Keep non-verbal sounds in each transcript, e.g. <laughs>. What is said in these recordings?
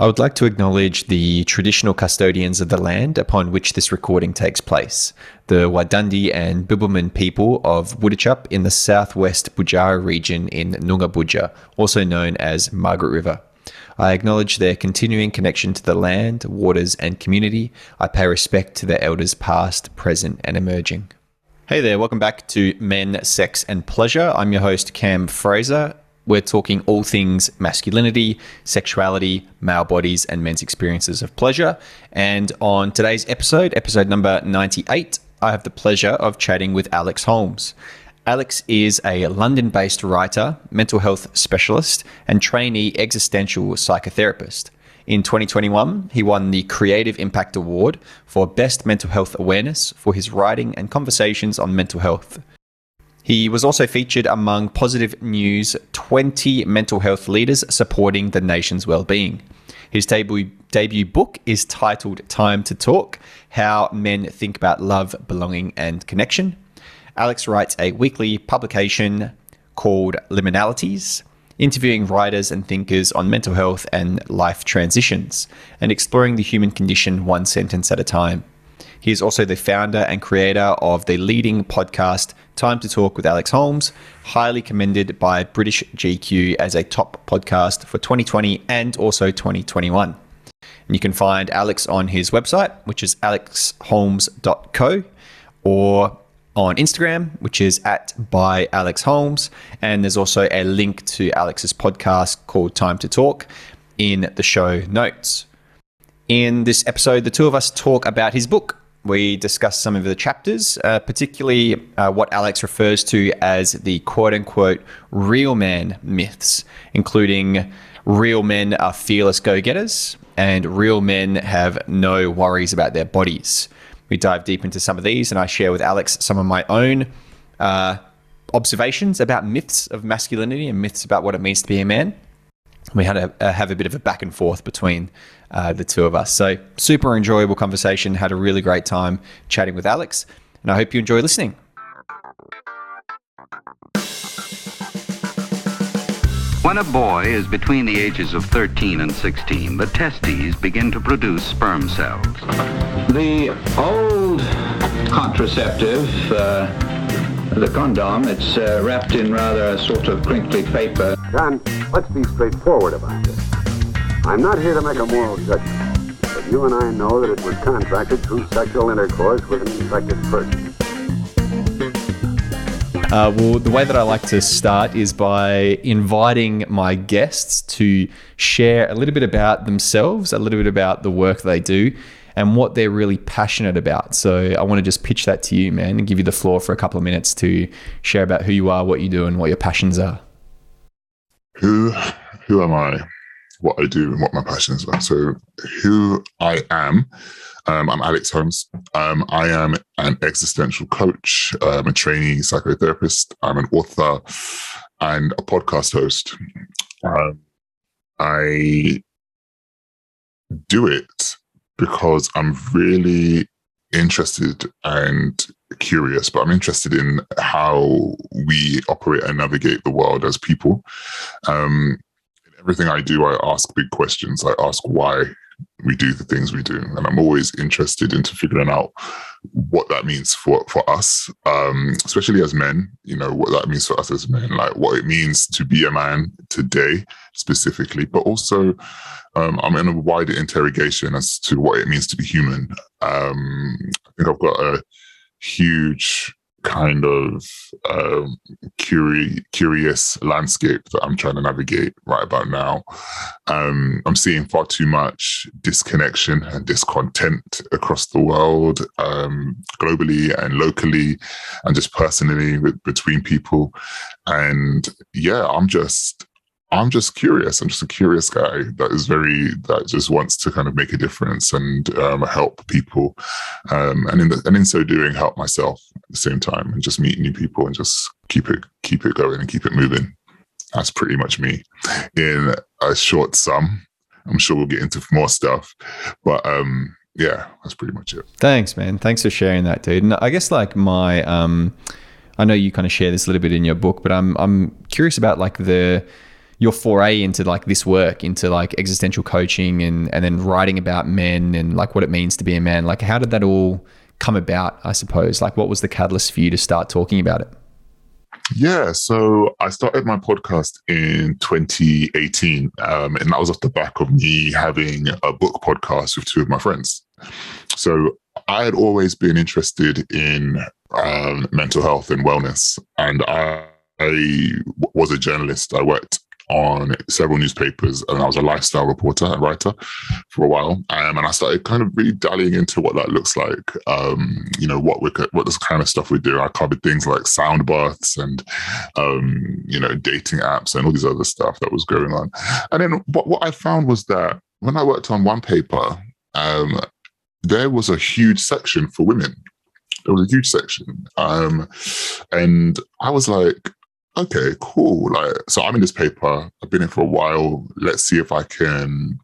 I would like to acknowledge the traditional custodians of the land upon which this recording takes place, the Wadandi and Bibbulmun people of Woodichup in the southwest Budjara region in Noongar Boodja, also known as Margaret River. I acknowledge their continuing connection to the land, waters, and community. I pay respect to their elders past, present, and emerging. Hey there, welcome back to Men, Sex, and Pleasure. I'm your host, Cam Fraser. We're talking all things masculinity, sexuality, male bodies, and men's experiences of pleasure. And on today's episode, episode number 98, I have the pleasure of chatting with Alex Holmes. Alex is a London based writer, mental health specialist, and trainee existential psychotherapist. In 2021, he won the Creative Impact Award for Best Mental Health Awareness for his writing and conversations on mental health. He was also featured among Positive News 20 mental health leaders supporting the nation's well-being. His debut, debut book is titled Time to Talk How Men Think About Love, Belonging, and Connection. Alex writes a weekly publication called Liminalities, interviewing writers and thinkers on mental health and life transitions, and exploring the human condition one sentence at a time. He is also the founder and creator of the leading podcast, Time to Talk with Alex Holmes, highly commended by British GQ as a top podcast for 2020 and also 2021. And you can find Alex on his website, which is alexholmes.co, or on Instagram, which is at by Alex Holmes. And there's also a link to Alex's podcast called Time to Talk in the show notes. In this episode, the two of us talk about his book, we discuss some of the chapters, uh, particularly uh, what Alex refers to as the quote unquote real man myths, including real men are fearless go getters and real men have no worries about their bodies. We dive deep into some of these, and I share with Alex some of my own uh, observations about myths of masculinity and myths about what it means to be a man. We had to have a bit of a back and forth between uh, the two of us. So, super enjoyable conversation. Had a really great time chatting with Alex, and I hope you enjoy listening. When a boy is between the ages of 13 and 16, the testes begin to produce sperm cells. The old contraceptive, uh, the condom, it's uh, wrapped in rather a sort of crinkly paper. John, let's be straightforward about this. I'm not here to make a moral judgment, but you and I know that it was contracted through sexual intercourse with an infected person. Uh, well, the way that I like to start is by inviting my guests to share a little bit about themselves, a little bit about the work they do, and what they're really passionate about. So I want to just pitch that to you, man, and give you the floor for a couple of minutes to share about who you are, what you do, and what your passions are. Who, who am I? what I do and what my passions are. So, who I am, um, I'm Alex Holmes. Um, I am an existential coach, I'm a trainee psychotherapist, I'm an author, and a podcast host. Um, I do it because I'm really interested and curious, but I'm interested in how we operate and navigate the world as people. Um, everything I do, I ask big questions. I ask why we do the things we do, and I'm always interested into figuring out what that means for for us, um, especially as men. You know what that means for us as men, like what it means to be a man today, specifically, but also um, I'm in a wider interrogation as to what it means to be human. Um, I think I've got a huge kind of um, curi- curious landscape that I'm trying to navigate right about now. Um, I'm seeing far too much disconnection and discontent across the world, um, globally and locally, and just personally with, between people. And yeah, I'm just I'm just curious. I'm just a curious guy that is very that just wants to kind of make a difference and um, help people, um, and in the, and in so doing, help myself at the same time, and just meet new people and just keep it keep it going and keep it moving. That's pretty much me in a short sum. I'm sure we'll get into more stuff, but um, yeah, that's pretty much it. Thanks, man. Thanks for sharing that, dude. And I guess like my um, I know you kind of share this a little bit in your book, but I'm I'm curious about like the your foray into like this work, into like existential coaching and and then writing about men and like what it means to be a man. Like, how did that all come about? I suppose. Like, what was the catalyst for you to start talking about it? Yeah, so I started my podcast in 2018, um, and that was off the back of me having a book podcast with two of my friends. So I had always been interested in um, mental health and wellness, and I, I was a journalist. I worked on several newspapers, and I was a lifestyle reporter and writer for a while. Um, and I started kind of really dallying into what that looks like. Um, you know, what we what this kind of stuff we do. I covered things like sound baths and um, you know dating apps and all these other stuff that was going on. And then what what I found was that when I worked on one paper, um, there was a huge section for women. There was a huge section, um, and I was like, okay, cool. Like, so I'm in this paper. I've been in for a while. Let's see if I can,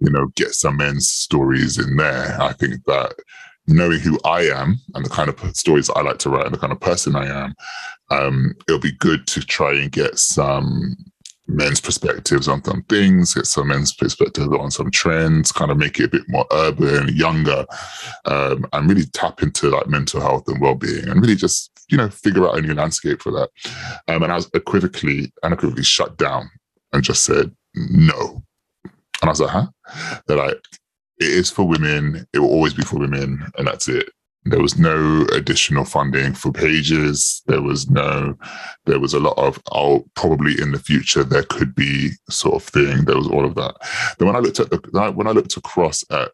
you know, get some men's stories in there. I think that knowing who I am and the kind of stories I like to write and the kind of person I am, um, it'll be good to try and get some men's perspectives on some things, get some men's perspectives on some trends, kind of make it a bit more urban, younger, um, and really tap into like mental health and well-being, and really just you know figure out a new landscape for that. Um, and I was equivocally, unequivocally shut down and just said no. And I was like, huh? They're like, it is for women. It will always be for women, and that's it. There was no additional funding for pages. There was no, there was a lot of, oh, probably in the future there could be sort of thing. There was all of that. Then when I looked at the, when I looked across at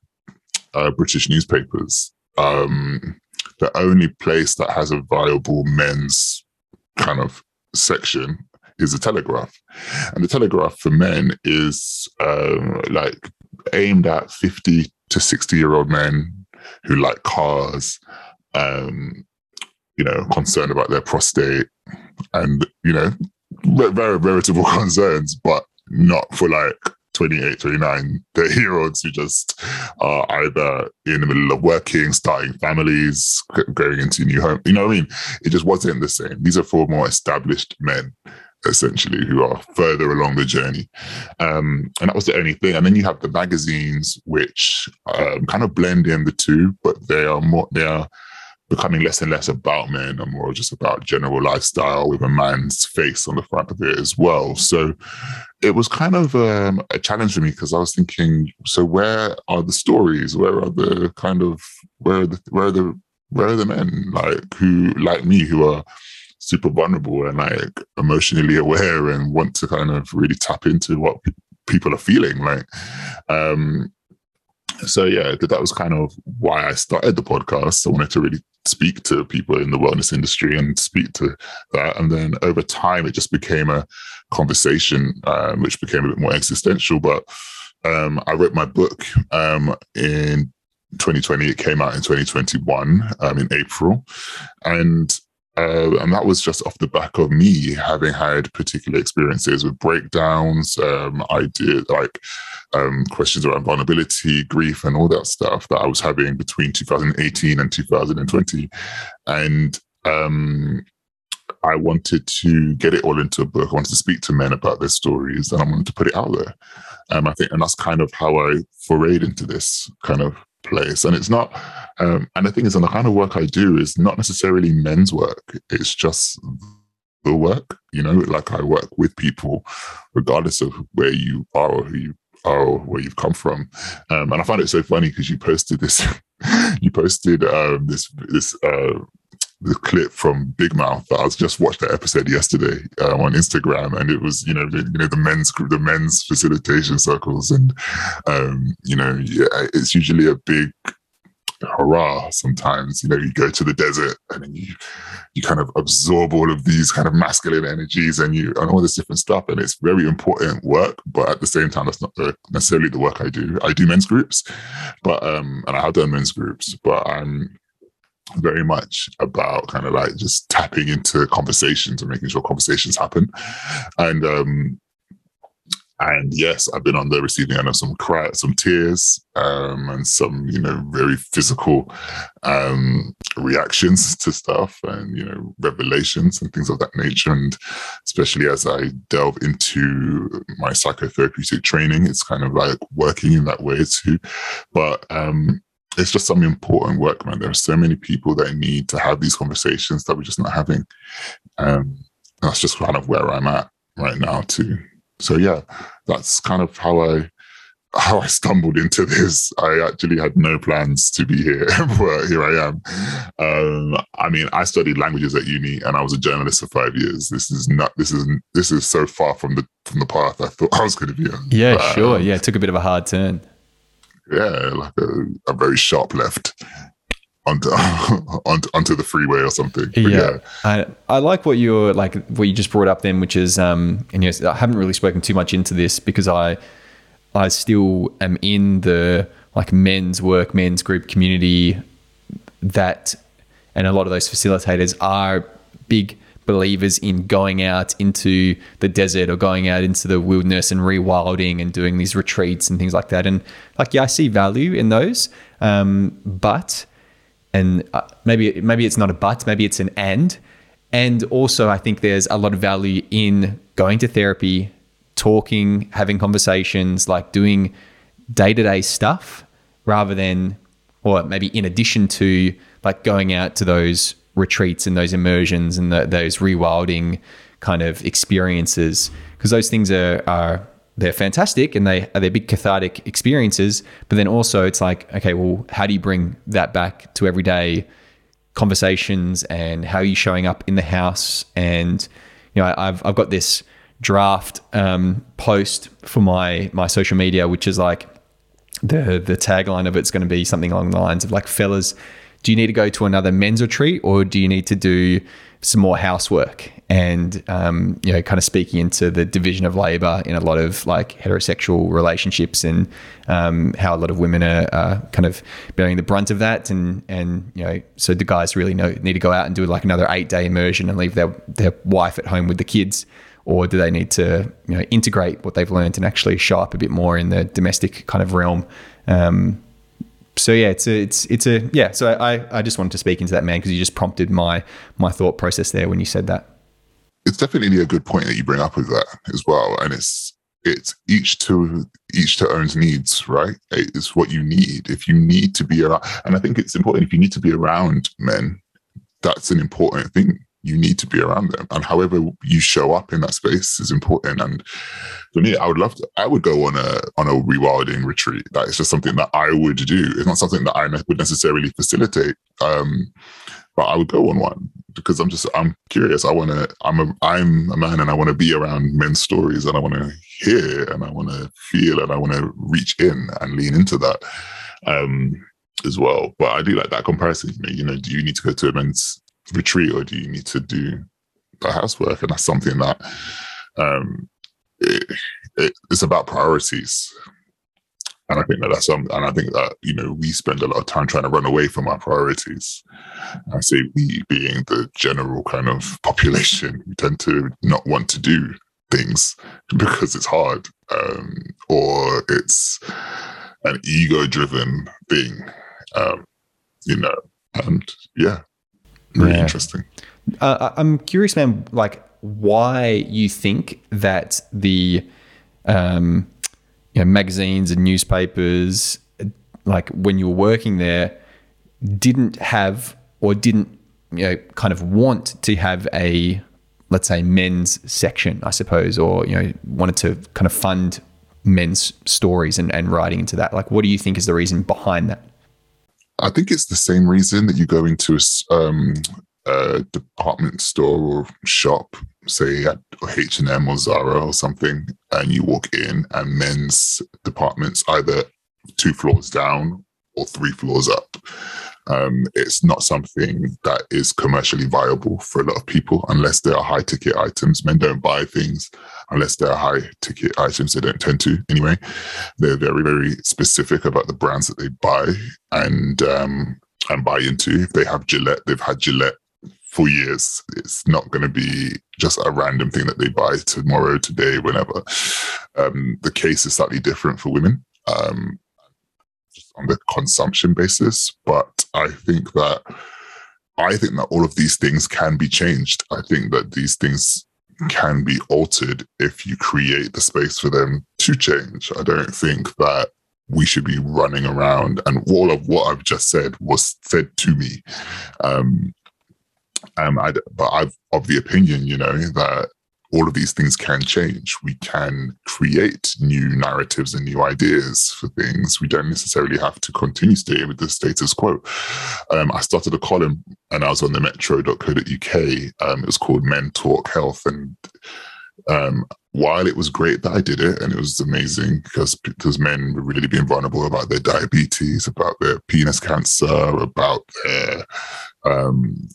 uh, British newspapers, um, the only place that has a viable men's kind of section is the Telegraph, and the Telegraph for men is um, like aimed at fifty to sixty year old men who like cars, um, you know, concerned about their prostate and, you know, very veritable <laughs> concerns, but not for like 28, 29, 30 year olds who just are either in the middle of working, starting families, going into new home. You know what I mean? It just wasn't the same. These are for more established men essentially who are further along the journey. Um, and that was the only thing. And then you have the magazines which um, kind of blend in the two but they are more they are becoming less and less about men and more just about general lifestyle with a man's face on the front of it as well. So it was kind of um, a challenge for me because i was thinking so where are the stories? Where are the kind of where are the where are the where are the men? Like who like me who are super vulnerable and like emotionally aware and want to kind of really tap into what pe- people are feeling like um so yeah that was kind of why i started the podcast. I wanted to really speak to people in the wellness industry and speak to that and then over time it just became a conversation um, which became a bit more existential but um, i wrote my book um, in 2020 it came out in 2021 um, in april and uh, and that was just off the back of me having had particular experiences with breakdowns. Um, like um, questions around vulnerability, grief, and all that stuff that I was having between 2018 and 2020. And um, I wanted to get it all into a book. I wanted to speak to men about their stories and I wanted to put it out there. Um, I think, and that's kind of how I forayed into this kind of place. And it's not, um, and the thing is, and the kind of work I do is not necessarily men's work. It's just the work, you know, like I work with people, regardless of where you are or who you are or where you've come from. Um, and I find it so funny because you posted this, <laughs> you posted um, this, this, uh, the clip from Big Mouth I was just watched that episode yesterday um, on Instagram, and it was you know the, you know the men's group, the men's facilitation circles, and um, you know yeah, it's usually a big hurrah. Sometimes you know you go to the desert and then you you kind of absorb all of these kind of masculine energies and you and all this different stuff, and it's very important work. But at the same time, that's not the, necessarily the work I do. I do men's groups, but um, and I have done men's groups, but I'm very much about kind of like just tapping into conversations and making sure conversations happen. And um and yes, I've been on the receiving end of some cry, some tears, um, and some, you know, very physical um reactions to stuff and you know revelations and things of that nature and especially as i delve into my psychotherapeutic training it's kind of like working in that way too but um it's just some important work man there are so many people that need to have these conversations that we're just not having um that's just kind of where i'm at right now too so yeah that's kind of how i how I stumbled into this. I actually had no plans to be here, <laughs> but here I am. Um, I mean, I studied languages at uni, and I was a journalist for five years. This is not. This is this is so far from the from the path I thought <laughs> I was going to be on. Yeah, but, sure. Um, yeah, it took a bit of a hard turn. Yeah, like a, a very sharp left onto, onto onto the freeway or something. But yeah, yeah. I, I like what you're like what you just brought up then, which is um, and yes, I haven't really spoken too much into this because I I still am in the like men's work, men's group community that, and a lot of those facilitators are big believers in going out into the desert or going out into the wilderness and rewilding and doing these retreats and things like that. And like, yeah, I see value in those. Um, but, and uh, maybe, maybe it's not a but, maybe it's an and. And also, I think there's a lot of value in going to therapy, talking, having conversations, like doing day to day stuff rather than, or maybe in addition to like going out to those retreats and those immersions and the, those rewilding kind of experiences. Because those things are, are they're fantastic and they are they're big cathartic experiences but then also it's like okay well how do you bring that back to everyday conversations and how are you showing up in the house? And you know I've I've got this draft um, post for my my social media, which is like the the tagline of it's going to be something along the lines of like, fellas, do you need to go to another men's retreat or do you need to do some more housework? And um, you know, kind of speaking into the division of labor in a lot of like heterosexual relationships and um, how a lot of women are, are, kind of bearing the brunt of that. And and you know, so the guys really know, need to go out and do like another eight day immersion and leave their their wife at home with the kids or do they need to you know integrate what they've learned and actually show up a bit more in the domestic kind of realm? Um, so yeah, it's a, it's it's a yeah. So I I just wanted to speak into that man because you just prompted my my thought process there when you said that. It's definitely a good point that you bring up with that as well, and it's it's each to each to own's needs, right? It's what you need. If you need to be around, and I think it's important if you need to be around men, that's an important thing you need to be around them. And however you show up in that space is important. And for me, I would love to, I would go on a on a rewilding retreat. That is just something that I would do. It's not something that I would necessarily facilitate. Um, but I would go on one because I'm just I'm curious. I want to. I'm a I'm a man, and I want to be around men's stories, and I want to hear, and I want to feel, and I want to reach in and lean into that um, as well. But I do like that comparison. You know, do you need to go to a men's retreat or do you need to do the housework? And that's something that um, it, it, it's about priorities. And I think that that's some, and I think that, you know, we spend a lot of time trying to run away from our priorities. I say we being the general kind of <laughs> population, we tend to not want to do things because it's hard um, or it's an ego driven thing, um, you know, and yeah, very yeah. interesting. Uh, I'm curious, man, like why you think that the um, you know, magazines and newspapers, like when you were working there, didn't have or didn't you know kind of want to have a let's say men's section, I suppose, or you know wanted to kind of fund men's stories and, and writing into that. Like, what do you think is the reason behind that? I think it's the same reason that you go into a, um, a department store or shop, say at H and M or Zara or something, and you walk in, and men's departments either two floors down or three floors up. Um, it's not something that is commercially viable for a lot of people unless they are high ticket items. Men don't buy things unless they're high ticket items. They don't tend to anyway. They're very, very specific about the brands that they buy and um, and buy into. If they have Gillette, they've had Gillette for years. It's not going to be just a random thing that they buy tomorrow, today, whenever. Um, the case is slightly different for women. Um, on the consumption basis. But I think that I think that all of these things can be changed. I think that these things can be altered if you create the space for them to change. I don't think that we should be running around and all of what I've just said was said to me. Um, um, I, but I've of the opinion, you know, that all of these things can change. We can create new narratives and new ideas for things. We don't necessarily have to continue staying with the status quo. Um, I started a column and I was on the metro.co.uk. Um, it was called Men Talk Health. And um, while it was great that I did it and it was amazing because because men were really being vulnerable about their diabetes, about their penis cancer, about their um,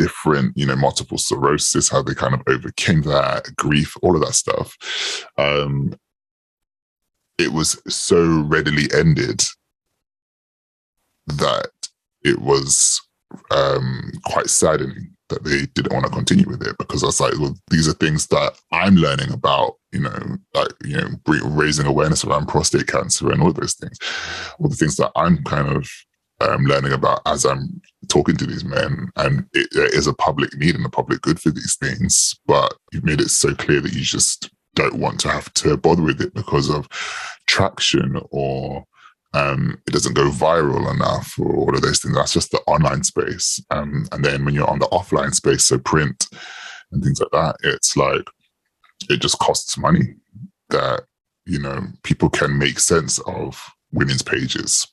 different, you know, multiple sclerosis, how they kind of overcame that, grief, all of that stuff. Um, it was so readily ended that it was um, quite saddening that they didn't want to continue with it because I was like, well, these are things that I'm learning about, you know, like, you know, raising awareness around prostate cancer and all those things, all the things that I'm kind of um, learning about as I'm talking to these men. And it, it is a public need and a public good for these things. But you've made it so clear that you just don't want to have to bother with it because of traction or um, it doesn't go viral enough or all of those things. That's just the online space. Um, and then when you're on the offline space, so print and things like that, it's like it just costs money that you know people can make sense of women's pages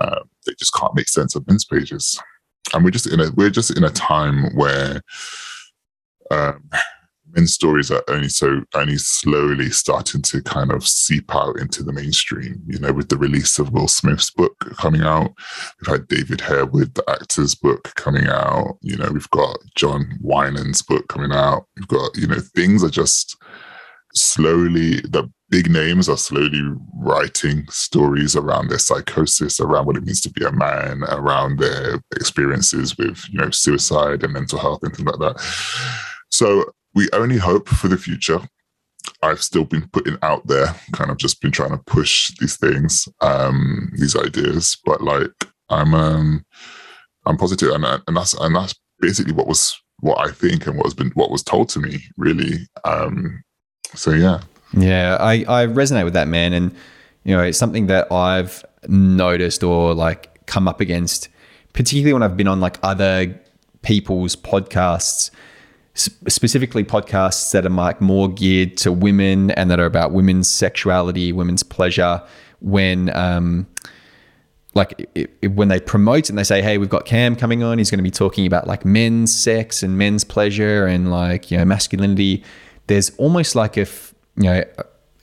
uh, they just can't make sense of men's pages. And we're just in a we're just in a time where um, men's stories are only so only slowly starting to kind of seep out into the mainstream. You know, with the release of Will Smith's book coming out, we've had David Harewood, the actor's book, coming out. You know, we've got John Winans' book coming out. We've got you know things are just slowly the big names are slowly writing stories around their psychosis, around what it means to be a man, around their experiences with, you know, suicide and mental health and things like that. So we only hope for the future. I've still been putting out there, kind of just been trying to push these things, um, these ideas. But like I'm um I'm positive and and that's and that's basically what was what I think and what has been what was told to me, really. Um so yeah. Yeah, I, I resonate with that, man. And, you know, it's something that I've noticed or like come up against, particularly when I've been on like other people's podcasts, specifically podcasts that are like more geared to women and that are about women's sexuality, women's pleasure. When, um, like it, it, when they promote and they say, "Hey, we've got Cam coming on. He's going to be talking about like men's sex and men's pleasure and like you know masculinity." There's almost like if you know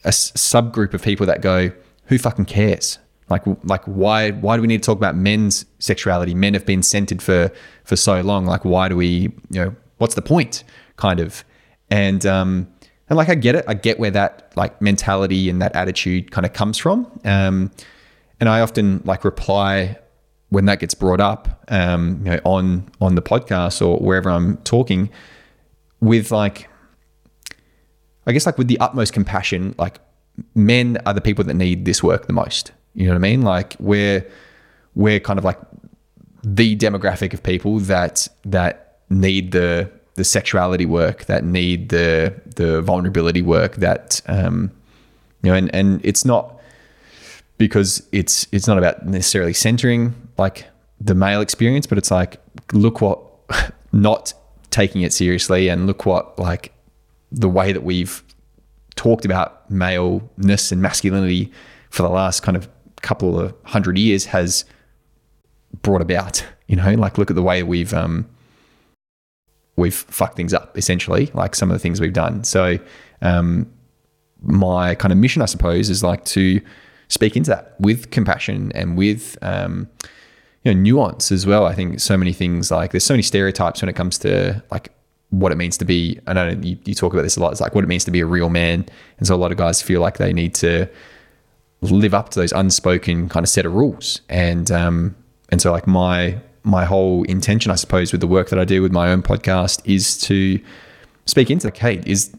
a, subgroup of people that go, who fucking cares? Like, like why why do we need to talk about men's sexuality? Men have been centered for for so long. Like, why do we you know what's the point? Kind of, and um, and like I get it. I get where that like mentality and that attitude kind of comes from. Um, and I often like reply when that gets brought up, um, you know, on on the podcast or wherever I'm talking, with like I guess like with the utmost compassion, like men are the people that need this work the most. You know what I mean? Like we're we're kind of like the demographic of people that that need the the sexuality work, that need the the vulnerability work, that um, you know, and and it's not because it's it's not about necessarily centering like the male experience, but it's like look what <laughs> not taking it seriously and look what like the way that we've talked about maleness and masculinity for the last kind of couple of hundred years has brought about. You know, like look at the way we've um, we've fucked things up essentially, like some of the things we've done. So um, my kind of mission, I suppose, is like to speak into that with compassion and with um, you know nuance as well. I think so many things like there's so many stereotypes when it comes to like what it means to be. I know you, you talk about this a lot. It's like what it means to be a real man, and so a lot of guys feel like they need to live up to those unspoken kind of set of rules. And um, and so like my my whole intention, I suppose, with the work that I do with my own podcast is to speak into like, hey, is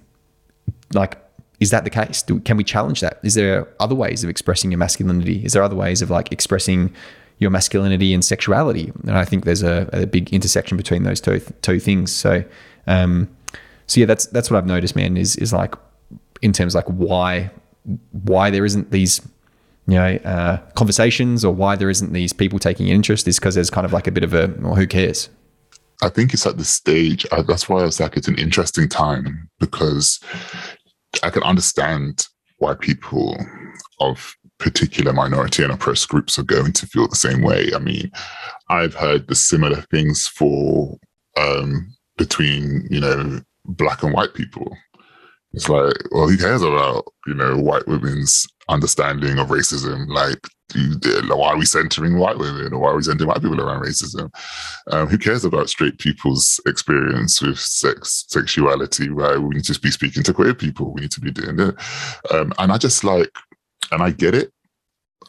like is that the case? Do, can we challenge that? Is there other ways of expressing your masculinity? Is there other ways of like expressing your masculinity and sexuality. And I think there's a, a big intersection between those two two things. So, um, so yeah, that's that's what I've noticed, man. Is is like in terms of like why why there isn't these you know uh, conversations or why there isn't these people taking interest is because there's kind of like a bit of a well, who cares I think it's at the stage. I, that's why I was like, it's an interesting time because I can understand why people of particular minority and oppressed groups are going to feel the same way. I mean, I've heard the similar things for um, between you know black and white people. It's like, well, who cares about you know white women's understanding of racism? Like, why are we centering white women or why are we centering white people around racism? Um, who cares about straight people's experience with sex, sexuality? Right? We need to be speaking to queer people. We need to be doing it. Um, and I just like, and I get it.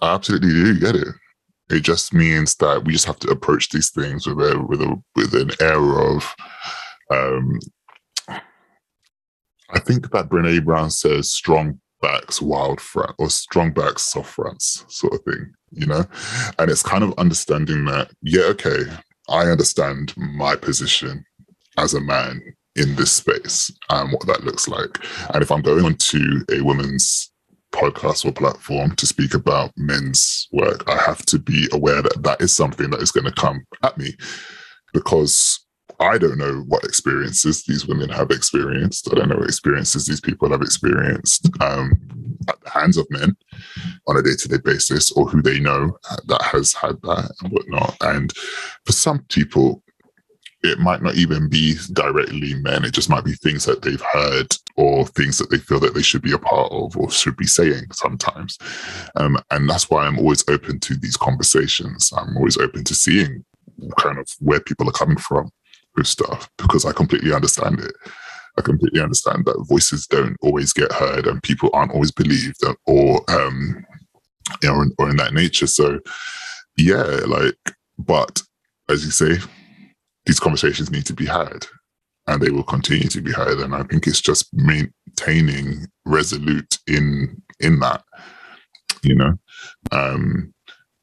I absolutely do get it. It just means that we just have to approach these things with a with a with an air of um, I think that Brene Brown says strong backs wild front or strong backs soft fronts sort of thing, you know? And it's kind of understanding that, yeah, okay, I understand my position as a man in this space and what that looks like. And if I'm going onto a woman's podcast or platform to speak about men's work, I have to be aware that that is something that is going to come at me because I don't know what experiences these women have experienced. I don't know what experiences these people have experienced um, at the hands of men on a day to day basis or who they know that has had that and whatnot. And for some people, it might not even be directly men. It just might be things that they've heard or things that they feel that they should be a part of or should be saying sometimes. Um, and that's why I'm always open to these conversations. I'm always open to seeing kind of where people are coming from with stuff because I completely understand it. I completely understand that voices don't always get heard and people aren't always believed or um know or in that nature. So yeah, like but as you say, these conversations need to be had and they will continue to be had. And I think it's just maintaining resolute in in that, you know. Um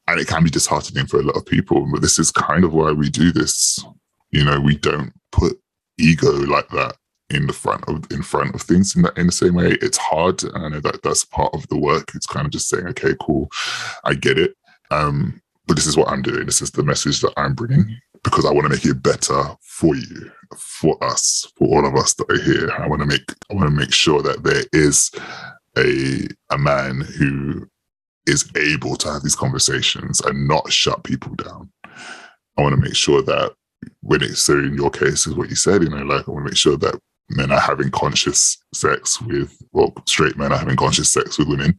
and it can be disheartening for a lot of people, but this is kind of why we do this you know, we don't put ego like that in the front of in front of things in that in the same way. It's hard, and I know that that's part of the work. It's kind of just saying, okay, cool, I get it. Um, but this is what I'm doing. This is the message that I'm bringing because I want to make it better for you, for us, for all of us that are here. I want to make I want to make sure that there is a a man who is able to have these conversations and not shut people down. I want to make sure that when it's so in your case is what you said, you know, like I want to make sure that men are having conscious sex with well, straight men are having conscious sex with women.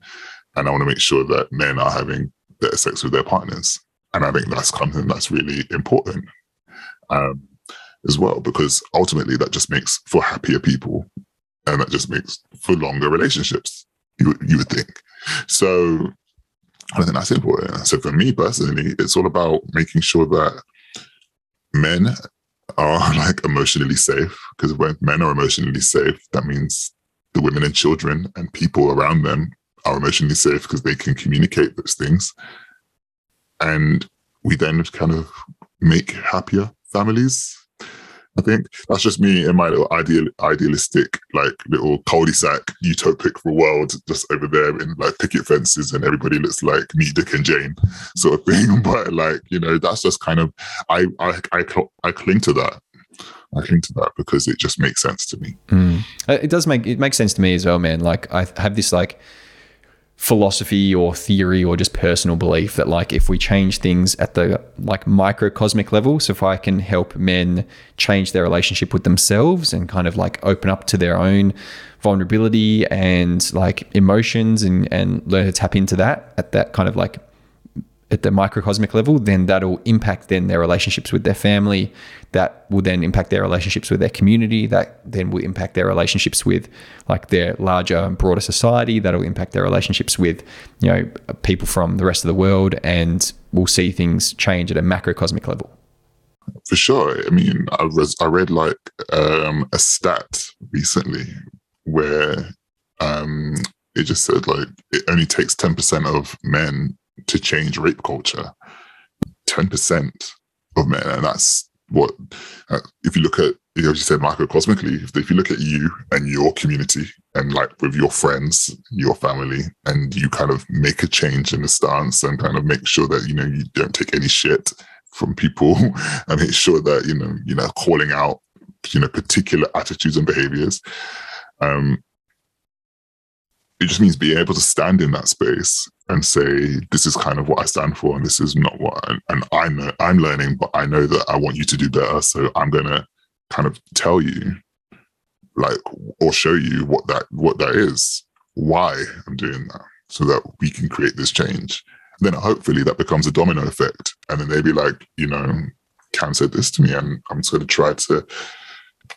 And I want to make sure that men are having better sex with their partners. And I think that's something that's really important um, as well, because ultimately that just makes for happier people and that just makes for longer relationships, you, you would think. So I think that's important. So for me personally, it's all about making sure that men are <laughs> like emotionally safe because when men are emotionally safe, that means the women and children and people around them are emotionally safe because they can communicate those things. And we then kind of make happier families I think that's just me in my little ideal, idealistic, like little cul-de-sac utopic world, just over there in like picket fences, and everybody looks like me, Dick, and Jane, sort of <laughs> thing. But like you know, that's just kind of I I I, I cling to that. I cling to that because it just makes sense to me. Mm. It does make it makes sense to me as well, man. Like I have this like philosophy or theory or just personal belief that like if we change things at the like microcosmic level so if i can help men change their relationship with themselves and kind of like open up to their own vulnerability and like emotions and and learn to tap into that at that kind of like at the microcosmic level, then that'll impact then their relationships with their family. That will then impact their relationships with their community. That then will impact their relationships with like their larger, broader society. That'll impact their relationships with, you know, people from the rest of the world. And we'll see things change at a macrocosmic level. For sure. I mean, I was I read like um, a stat recently where um, it just said like it only takes ten percent of men to change rape culture. 10% of men. And that's what, uh, if you look at, you know, as you said, microcosmically, if, if you look at you and your community and like with your friends, your family, and you kind of make a change in the stance and kind of make sure that, you know, you don't take any shit from people <laughs> and make sure that, you know, you know, calling out, you know, particular attitudes and behaviors. Um, it just means being able to stand in that space and say this is kind of what i stand for and this is not what I, and i know i'm learning but i know that i want you to do better so i'm gonna kind of tell you like or show you what that what that is why i'm doing that so that we can create this change. And then hopefully that becomes a domino effect and then they'd be like you know Cam said this to me and i'm just going to try to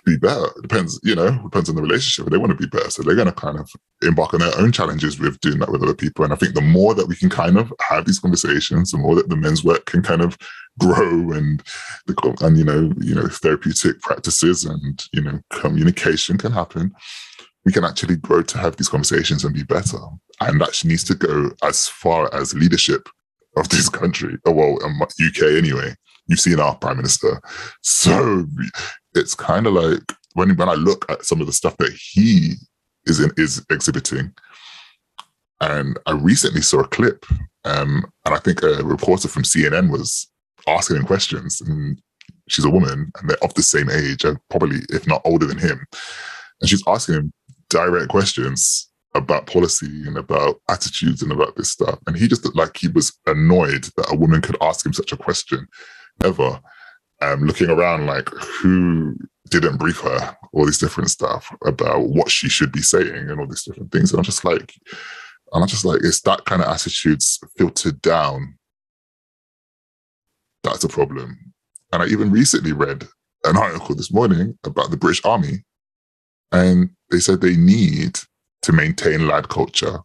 be better. It depends, you know, depends on the relationship. They want to be better. So they're going to kind of embark on their own challenges with doing that with other people. And I think the more that we can kind of have these conversations, the more that the men's work can kind of grow and the, and you know, you know, therapeutic practices and, you know, communication can happen. We can actually grow to have these conversations and be better. And that needs to go as far as leadership of this country, or well, UK um, anyway. You've seen our prime minister. So it's kind of like when when I look at some of the stuff that he is in, is exhibiting, and I recently saw a clip, um, and I think a reporter from CNN was asking him questions, and she's a woman, and they're of the same age, and probably if not older than him, and she's asking him direct questions about policy and about attitudes and about this stuff, and he just looked like he was annoyed that a woman could ask him such a question ever um, looking around like who didn't brief her, all these different stuff about what she should be saying and all these different things. And I'm just like, and I'm just like, it's that kind of attitudes filtered down. That's a problem. And I even recently read an article this morning about the British Army. And they said they need to maintain lad culture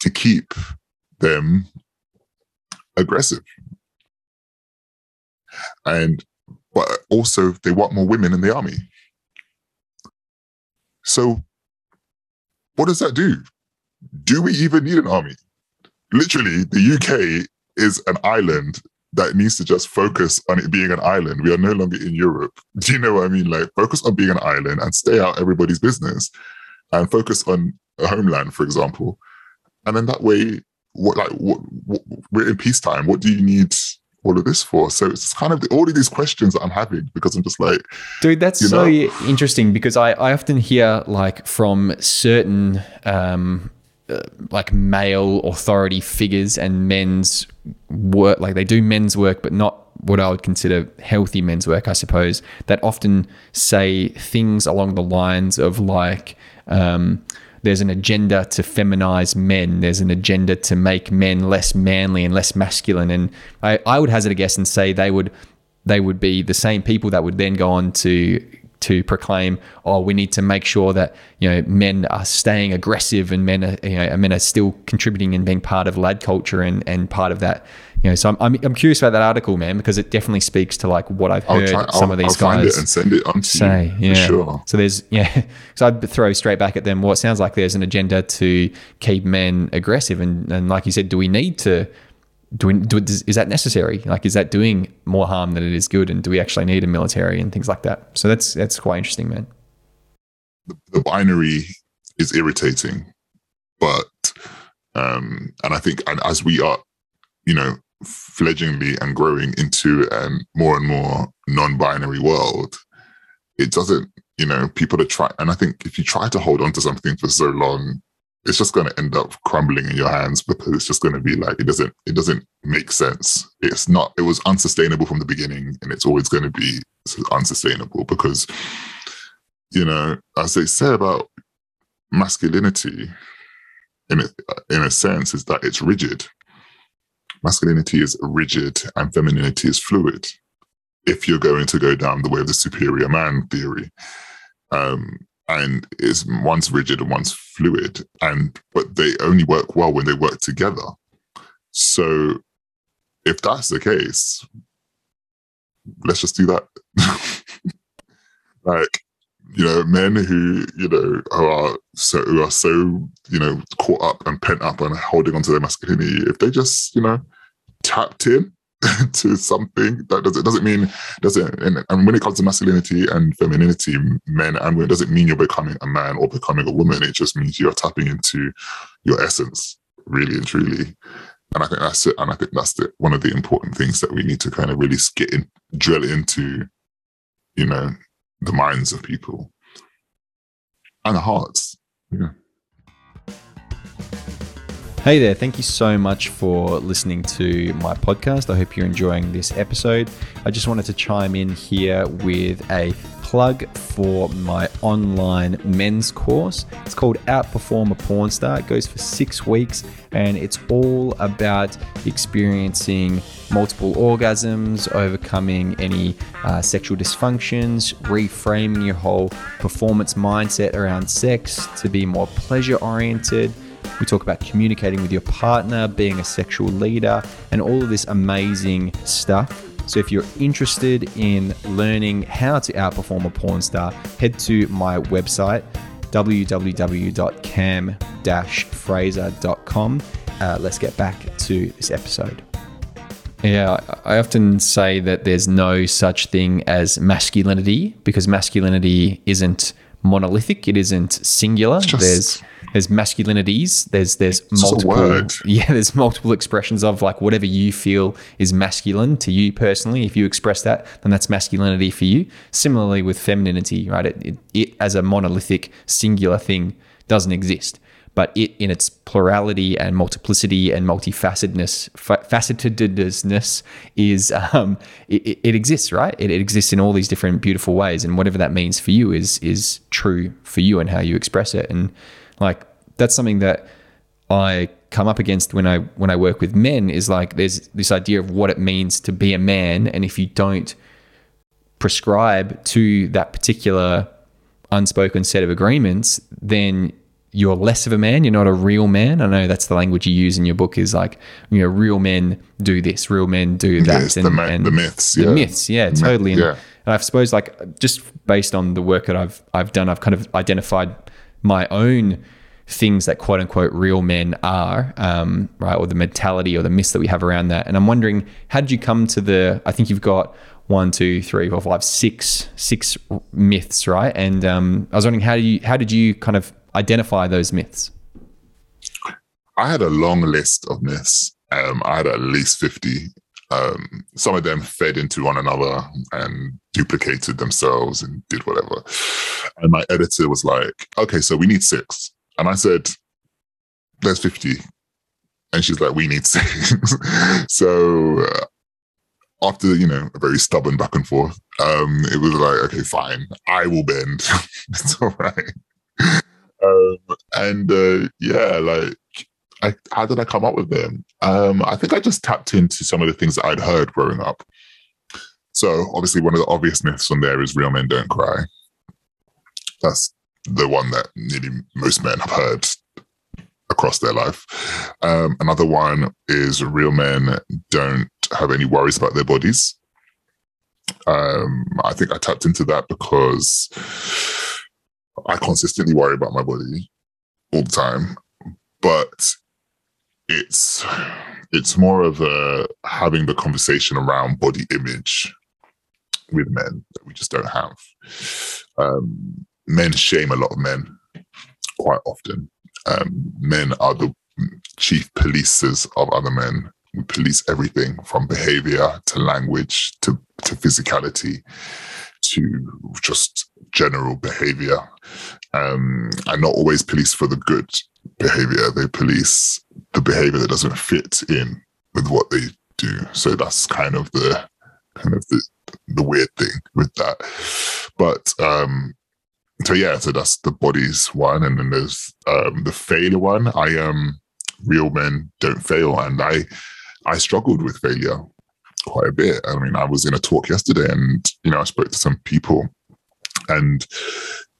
to keep them aggressive and but also they want more women in the army. So, what does that do? Do we even need an army? Literally, the UK is an island that needs to just focus on it being an island. We are no longer in Europe. <laughs> Do you know what I mean? Like, focus on being an island and stay out everybody's business and focus on a homeland, for example. And then that way, what like what, what, we're in peacetime. What do you need all of this for? So it's kind of the, all of these questions that I'm having because I'm just like, dude, that's so know? interesting because I, I often hear like from certain um, uh, like male authority figures and men's work, like they do men's work, but not what I would consider healthy men's work, I suppose, that often say things along the lines of like, um, there's an agenda to feminize men. There's an agenda to make men less manly and less masculine. And I, I would hazard a guess and say they would they would be the same people that would then go on to to proclaim, oh, we need to make sure that you know men are staying aggressive and men are you know men are still contributing and being part of lad culture and and part of that you know, so I'm, I'm, I'm, curious about that article, man, because it definitely speaks to like what I've heard try, some of these I'll guys and send it on say. You, yeah. Sure. So there's <laughs> yeah. So I'd throw straight back at them. What well, sounds like there's an agenda to keep men aggressive, and and like you said, do we need to? Do, we, do is that necessary? Like, is that doing more harm than it is good? And do we actually need a military and things like that? So that's that's quite interesting, man. The, the binary is irritating, but um, and I think and as we are, you know, fledglingly and growing into a more and more non-binary world, it doesn't, you know, people are trying. And I think if you try to hold on to something for so long, it's just going to end up crumbling in your hands because it's just going to be like it doesn't it doesn't make sense it's not it was unsustainable from the beginning and it's always going to be unsustainable because you know as they say about masculinity in a, in a sense is that it's rigid masculinity is rigid and femininity is fluid. If you're going to go down the way of the superior man theory um, and is one's rigid and one's fluid and but they only work well when they work together. So if that's the case let's just do that. <laughs> Like you know men who you know who are so who are so you know caught up and pent up and holding onto their masculinity if they just you know tapped in <laughs> to something that doesn't doesn't mean doesn't and, and when it comes to masculinity and femininity men and women doesn't mean you're becoming a man or becoming a woman. It just means you're tapping into your essence really and truly. And i think that's it. And i think that's the, one of the important things that we need to kind of really get in drill into you know the minds of people and the hearts yeah Hey there, thank you so much for listening to my podcast. I hope you're enjoying this episode. I just wanted to chime in here with a plug for my online men's course. It's called Outperform a Porn Star. It goes for six weeks and it's all about experiencing multiple orgasms, overcoming any uh, sexual dysfunctions, reframing your whole performance mindset around sex to be more pleasure oriented we talk about communicating with your partner, being a sexual leader, and all of this amazing stuff. So, if you're interested in learning how to outperform a porn star, head to my website www.cam-fraser.com. Uh, let's get back to this episode. Yeah, I often say that there's no such thing as masculinity because masculinity isn't monolithic. It isn't singular. Just, there's there's masculinities. There's there's multiple. <laughs> Yeah, there's multiple expressions of like whatever you feel is masculine to you personally. If you express that, then that's masculinity for you. Similarly with femininity, right? It, it, it as a monolithic singular thing doesn't exist but it in its plurality and multiplicity and multifacetedness facetedness is um, it, it, exists right it, it, exists in all these different beautiful ways and whatever that means for you is is true for you and how you express it and like that's something that I come up against when I when I work with men is like there's this idea of what it means to be a man and if you don't prescribe to that particular unspoken set of agreements then you're less of a man. You're not a real man. I know that's the language you use in your book. Is like you know, real men do this, real men do that, yes, and, the, and, the myths, the yeah. myths, yeah, totally. And, yeah. and I suppose like just based on the work that I've I've done, I've kind of identified my own things that quote unquote real men are, um, right, or the mentality or the myths that we have around that. And I'm wondering, how did you come to the? I think you've got one, two, three, four, five, six, six myths, right? And um, I was wondering, how do you how did you kind of identify those myths? I had a long list of myths. Um, I had at least 50. Um, some of them fed into one another and duplicated themselves and did whatever. And my editor was like, okay, so we need six. And I said, there's 50. And she's like, we need six. <laughs> so uh, after, you know, a very stubborn back and forth, um, it was like, okay, fine, I will bend. <laughs> it's all right. Um, and uh, yeah, like, I, how did I come up with them? Um, I think I just tapped into some of the things that I'd heard growing up. So obviously, one of the obvious myths on there is real men don't cry. That's the one that nearly most men have heard across their life. Um, another one is real men don't have any worries about their bodies. Um, I think I tapped into that because I consistently worry about my body all the time, but it's it's more of a having the conversation around body image with men that we just don't have. Um, men shame a lot of men quite often. Um, men are the chief policers of other men. We police everything from behavior to language to, to physicality to just general behavior. Um, and not always police for the good behavior. They police the behavior that doesn't fit in with what they do. So that's kind of the kind of the the weird thing with that. But um so yeah, so that's the bodies one, and then there's um the failure one. I um real men don't fail, and I I struggled with failure quite a bit. I mean, I was in a talk yesterday and, you know, I spoke to some people and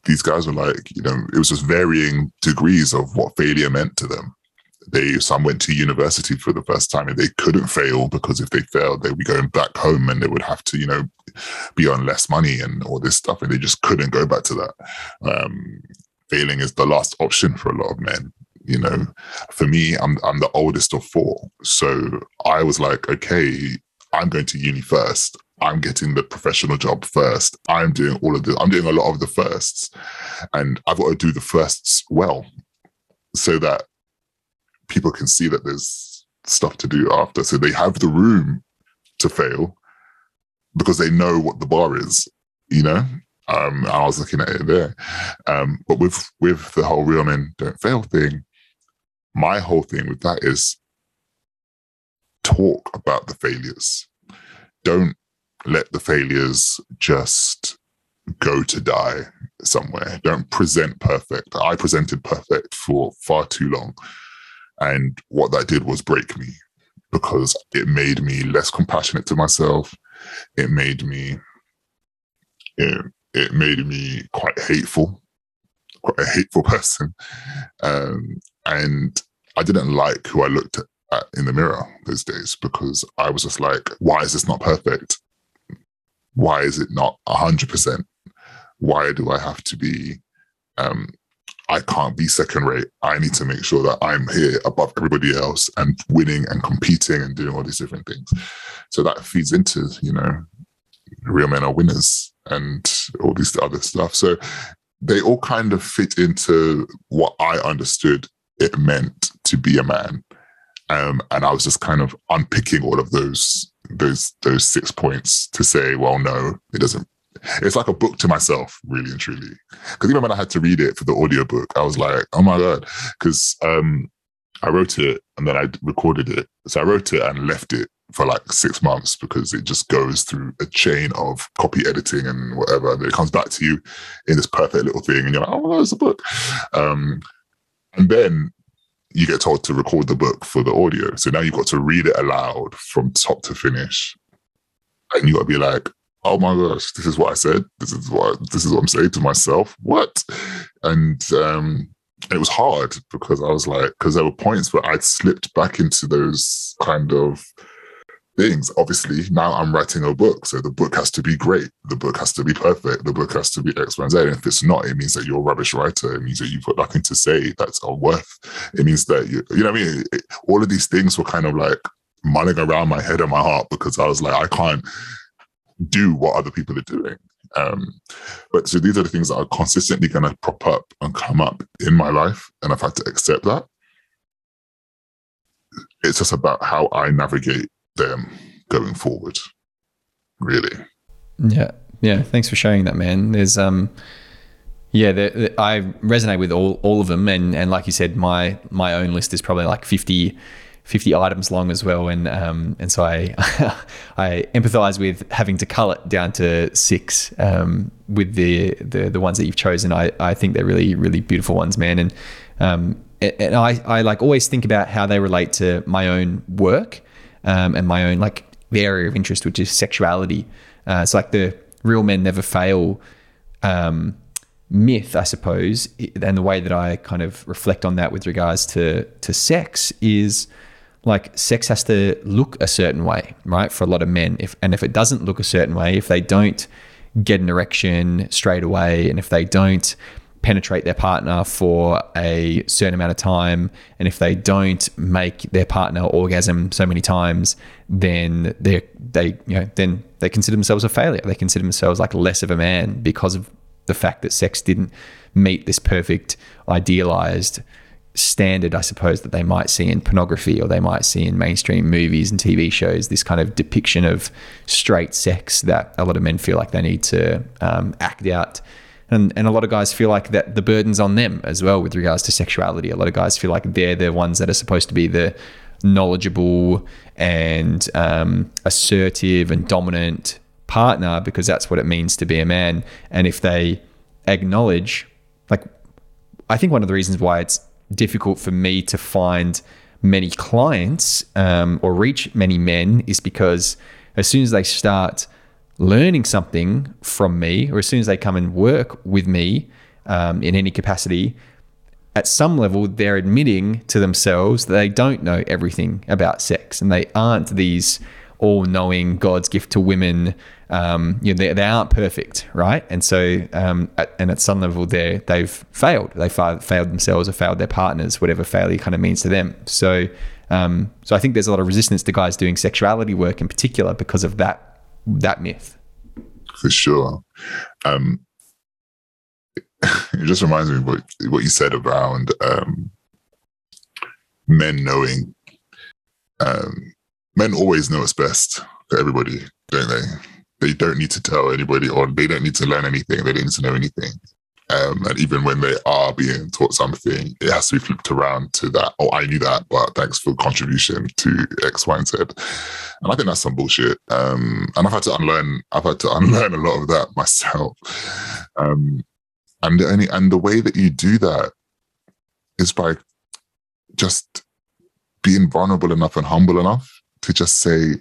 these guys were like, you know, it was just varying degrees of what failure meant to them. They some went to university for the first time and they couldn't fail because if they failed, they'd be going back home and they would have to, you know, be on less money and all this stuff, and they just couldn't go back to that. Um, failing is the last option for a lot of men. You know, for me, I'm I'm the oldest of four, so I was like, okay, I'm going to uni first. I'm getting the professional job first. I'm doing all of the, I'm doing a lot of the firsts. And I've got to do the firsts well so that people can see that there's stuff to do after. So they have the room to fail because they know what the bar is, you know? Um, I was looking at it there. Um, but with with the whole real men don't fail thing, my whole thing with that is talk about the failures. Don't let the failures just go to die somewhere. Don't present perfect. I presented perfect for far too long. And what that did was break me because it made me less compassionate to myself. It made me, it, it made me quite hateful, quite a hateful <laughs> person. Um, and I didn't like who I looked at, in the mirror those days because I was just like, why is this not perfect? Why is it not 100%? Why do I have to be um, I can't be second rate. I need to make sure that I'm here above everybody else and winning and competing and doing all these different things. So that feeds into, you know, real men are winners and all these other stuff. So they all kind of fit into what I understood it meant to be a man. Um, and I was just kind of unpicking all of those those those six points to say, well, no, it doesn't it's like a book to myself, really and truly. Because even when I had to read it for the audiobook, I was like, oh my God. Because um, I wrote it and then I recorded it. So I wrote it and left it for like six months because it just goes through a chain of copy editing and whatever. And it comes back to you in this perfect little thing. And you're like, oh, it's a book. Um, and then you get told to record the book for the audio. So now you've got to read it aloud from top to finish. And you got to be like, oh my gosh, this is what I said. This is what this is what I'm saying to myself. What? And um it was hard because I was like, because there were points where I'd slipped back into those kind of things. Obviously, now I'm writing a book, so the book has to be great. The book has to be perfect. The book has to be X, Y, and Z. And if it's not, it means that you're a rubbish writer. It means that you've got nothing to say that's of worth. It means that you, you know what I mean. It, all of these things were kind of like mulling around my head and my heart because I was like, I can't do what other people are doing. Um, but so these are the things that are consistently going to prop up and come up in my life, and I've had to accept that. It's just about how I navigate them going forward, really. Yeah, yeah. Thanks for sharing that, man. There's um, yeah, the, the, I resonate with all all of them, and and like you said, my my own list is probably like fifty 50 items long as well. And um, and so I <laughs> I empathize with having to cull it down to six um, with the, the the ones that you've chosen. I, I think they're really, really beautiful ones, man. And um, and I, I like always think about how they relate to my own work um, and my own like the area of interest, which is sexuality. Uh, it's like the real men never fail um, myth, I suppose, and the way that I kind of reflect on that with regards to to sex is like sex has to look a certain way, right? For a lot of men. If and if it doesn't look a certain way, if they don't get an erection straight away, and if they don't penetrate their partner for a certain amount of time, and if they don't make their partner orgasm so many times, then they they you know then they consider themselves a failure. They consider themselves like less of a man because of the fact that sex didn't meet this perfect idealized standard, I suppose, that they might see in pornography or they might see in mainstream movies and TV shows, this kind of depiction of straight sex that a lot of men feel like they need to um, act out. And, and a lot of guys feel like that the burden's on them as well with regards to sexuality. A lot of guys feel like they're the ones that are supposed to be the knowledgeable and um, assertive and dominant partner because that's what it means to be a man. And if they acknowledge, like, I think one of the reasons why it's difficult for me to find many clients um, or reach many men is because as soon as they start learning something from me, or as soon as they come and work with me um, in any capacity, at some level, they're admitting to themselves that they don't know everything about sex and they aren't these all knowing God's gift to women um, you know, they, they aren't perfect, right? And so, um, at, and at some level, they they've failed. They fa- failed themselves or failed their partners, whatever failure kind of means to them. So, Um, so I think there's a lot of resistance to guys doing sexuality work in particular because of that that myth. For sure. Um, <laughs> it just reminds me what, what you said around um, men knowing. Um, men always know what's best for everybody, don't they? They don't need to tell anybody, or they don't need to learn anything. They don't need to know anything. Um, and even when they are being taught something, it has to be flipped around to that. Oh, I knew that, but thanks for the contribution to X, Y, and Z. And I think that's some bullshit. Um, and I've had to unlearn. I've had to <laughs> unlearn a lot of that myself. Um, and the only and the way that you do that is by just being vulnerable enough and humble enough to just say,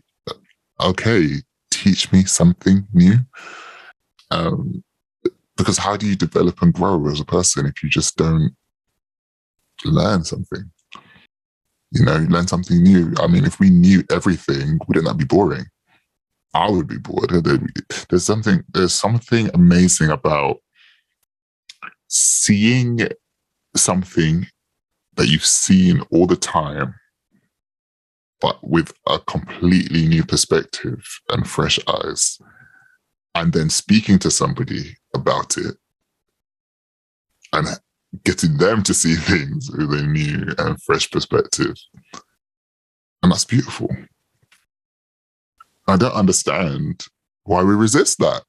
"Okay, teach me something new." Um, because how do you develop and grow as a person if you just don't learn something? You know, learn something new. I mean, if we knew everything, wouldn't that be boring? I would be bored. <laughs> There's something. There's something amazing about seeing something that you've seen all the time, but with a completely new perspective and fresh eyes, and then speaking to somebody about it and getting them to see <laughs> things with a new and fresh perspective. And that's beautiful. I don't understand why we resist that.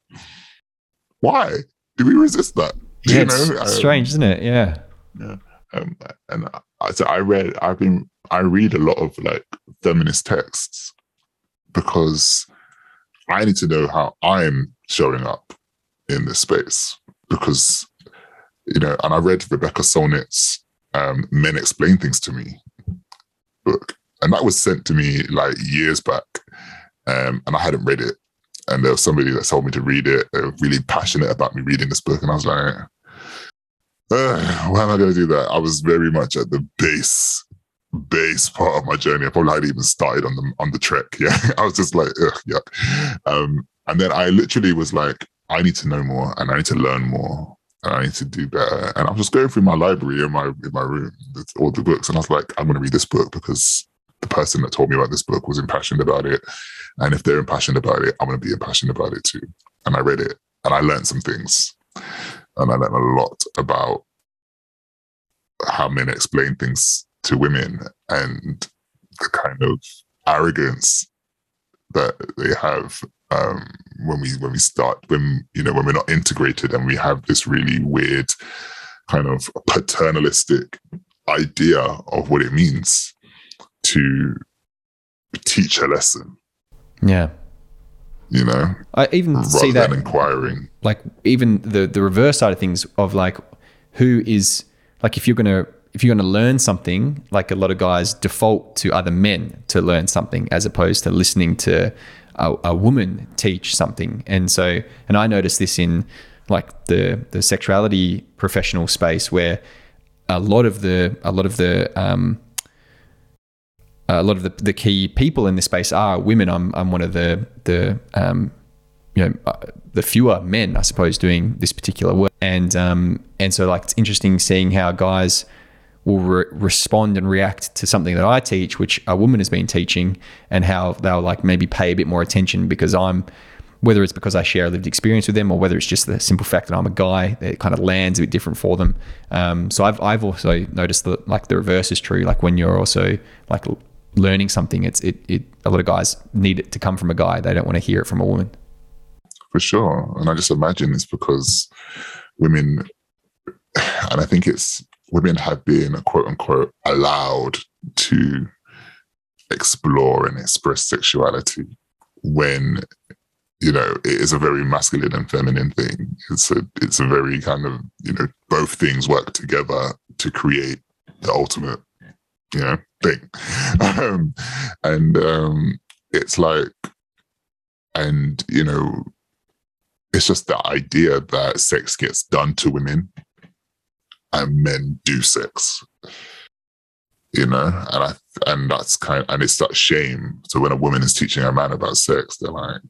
Why do we resist that? Do Yeah, you it's know? Um, strange, isn't it? Yeah. yeah. Um, and I, so I read, I've been, I read a lot of like feminist texts because I need to know how I'm showing up in this space because, you know, and I read Rebecca Solnit's um, Men Explain Things to Me book, and that was sent to me like years back, um, and I hadn't read it. And there was somebody that told me to read it. They were really passionate about me reading this book, and I was like, uh, why am I going to do that? I was very much at the base, base part of my journey. I probably hadn't even started on the on the trek. Yeah, <laughs> I was just like, ugh, yuck. Um, and then I literally was like, I need to know more, and I need to learn more, and I need to do better. And I was just going through my library in my in my room, with all the books, and I was like, I'm going to read this book because the person that told me about this book was impassioned about it, and if they're impassioned about it, I'm going to be impassioned about it too. And I read it, and I learned some things and I learned a lot about how men explain things to women and the kind of arrogance that they have um, when we when we start when you know when we're not integrated and we have this really weird kind of paternalistic idea of what it means to teach a lesson. Yeah. you know? I even rather see that than inquiring. like even the the reverse side of things of like who is like if you're gonna if you're gonna learn something like a lot of guys default to other men to learn something as opposed to listening to a, a woman teach something and so and i noticed this in like the the sexuality professional space where a lot of the a lot of the um a lot of the, the key people in this space are women. I'm, I'm one of the the um, you know uh, the fewer men, I suppose, doing this particular work. And um, and so like it's interesting seeing how guys will re- respond and react to something that I teach, which a woman has been teaching, and how they'll like maybe pay a bit more attention because I'm whether it's because I share a lived experience with them or whether it's just the simple fact that I'm a guy, it kind of lands a bit different for them. Um, so I've, I've also noticed that like the reverse is true. Like when you're also like learning something, it's it, it a lot of guys need it to come from a guy. They don't want to hear it from a woman. for sure. And I just imagine it's because women, and I think it's women have been quote unquote allowed to explore and express sexuality when you know it is a very masculine and feminine thing. It's a it's a very kind of you know both things work together to create the ultimate you know thing. <laughs> Um, and um it's like and you know it's just the idea that sex gets done to women and men do sex. You know? And i and that's kind and it's that shame. So when a woman is teaching a man about sex they're like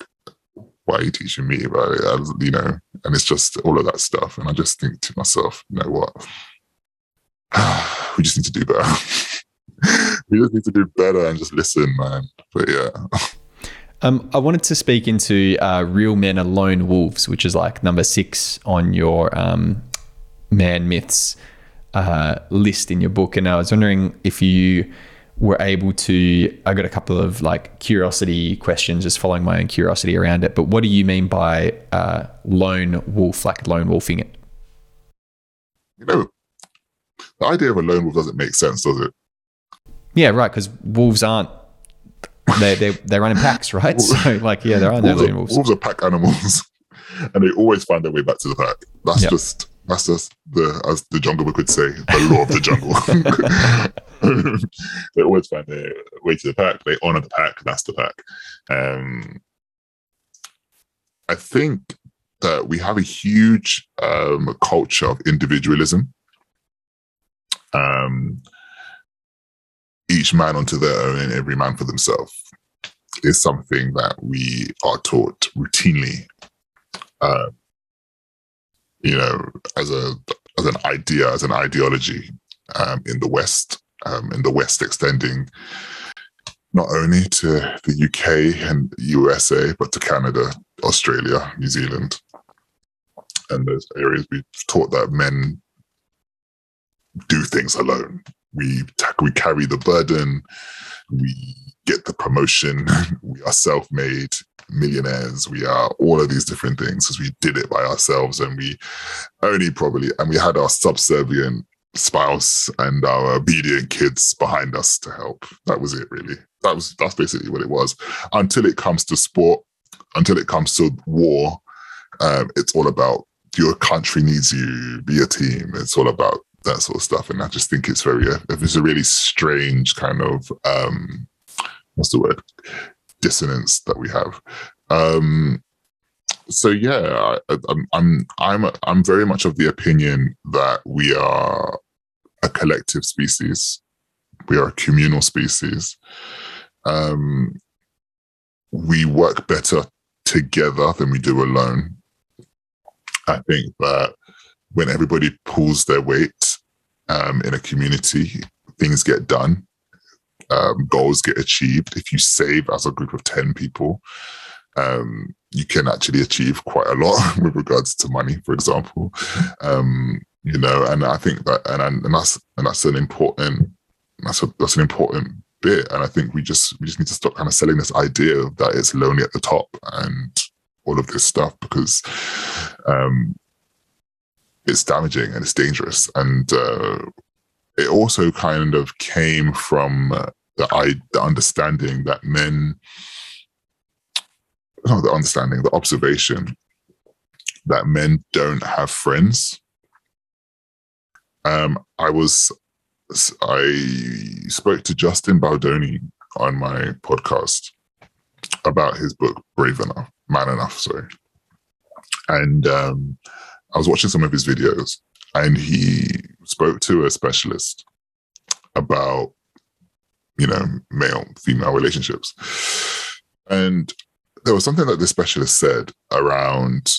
why are you teaching me about it? I, you know and it's just all of that stuff. And i just think to myself you know what? <sighs> We just need to do better. <laughs> We just need to do better and just listen, man. But yeah. Um, I wanted to speak into uh, Real Men Are Lone Wolves, which is like number six on your um, man myths uh, list in your book. And I was wondering if you were able to. I got a couple of like curiosity questions, just following my own curiosity around it. But what do you mean by uh, lone wolf, like lone wolfing it? You know, the idea of a lone wolf doesn't make sense, does it? Yeah, right. Because wolves aren't. They they they run in packs, <laughs> right? So like, yeah, there are no wolves, lone are, wolves. wolves are pack animals, <laughs> and they always find their way back to the pack. That's Yep. just that's just the as the jungle book would say, the law of the jungle. <laughs> they always find their way to the pack. They honor the pack. That's the pack. Um, I think that we have a huge um, culture of individualism. Um, each man unto their own and every man for themselves is something that we are taught routinely. Uh, you know, as a as an idea, as an ideology um, in the West, um, in the West extending not only to the UK and USA, but to Canada, Australia, New Zealand, and those areas we've taught that men do things alone. We we carry the burden. We get the promotion. <laughs> we are self-made millionaires. We are all of these different things because we did it by ourselves, and we only probably and we had our subservient spouse and our obedient kids behind us to help. That was it, really. That was that's basically what it was. Until it comes to sport, until it comes to war, um, it's all about your country needs you, be a team. It's all about that sort of stuff. And I just think it's very, it's a really strange kind of, um, what's the word, dissonance that we have. Um, so yeah, I, I'm, I'm, I'm, I'm very much of the opinion that we are a collective species. We are a communal species. Um, we work better together than we do alone. I think that when everybody pulls their weight um, in a community, things get done, um, goals get achieved. If you save as a group of 10 people, um, you can actually achieve quite a lot <laughs> with regards to money, for example. Um, you know, and I think that, and, and that's and that's an important that's a, that's an important bit. And I think we just we just need to stop kind of selling this idea that it's lonely at the top and all of this stuff because um, it's damaging and it's dangerous. And uh, it also kind of came from uh, the I, the understanding that men, not the understanding, the observation that men don't have friends. Um, I was, I spoke to Justin Baldoni on my podcast about his book Brave Enough, Man Enough, sorry. And um, I was watching some of his videos, and he spoke to a specialist about, you know, male female relationships. And there was something that the specialist said around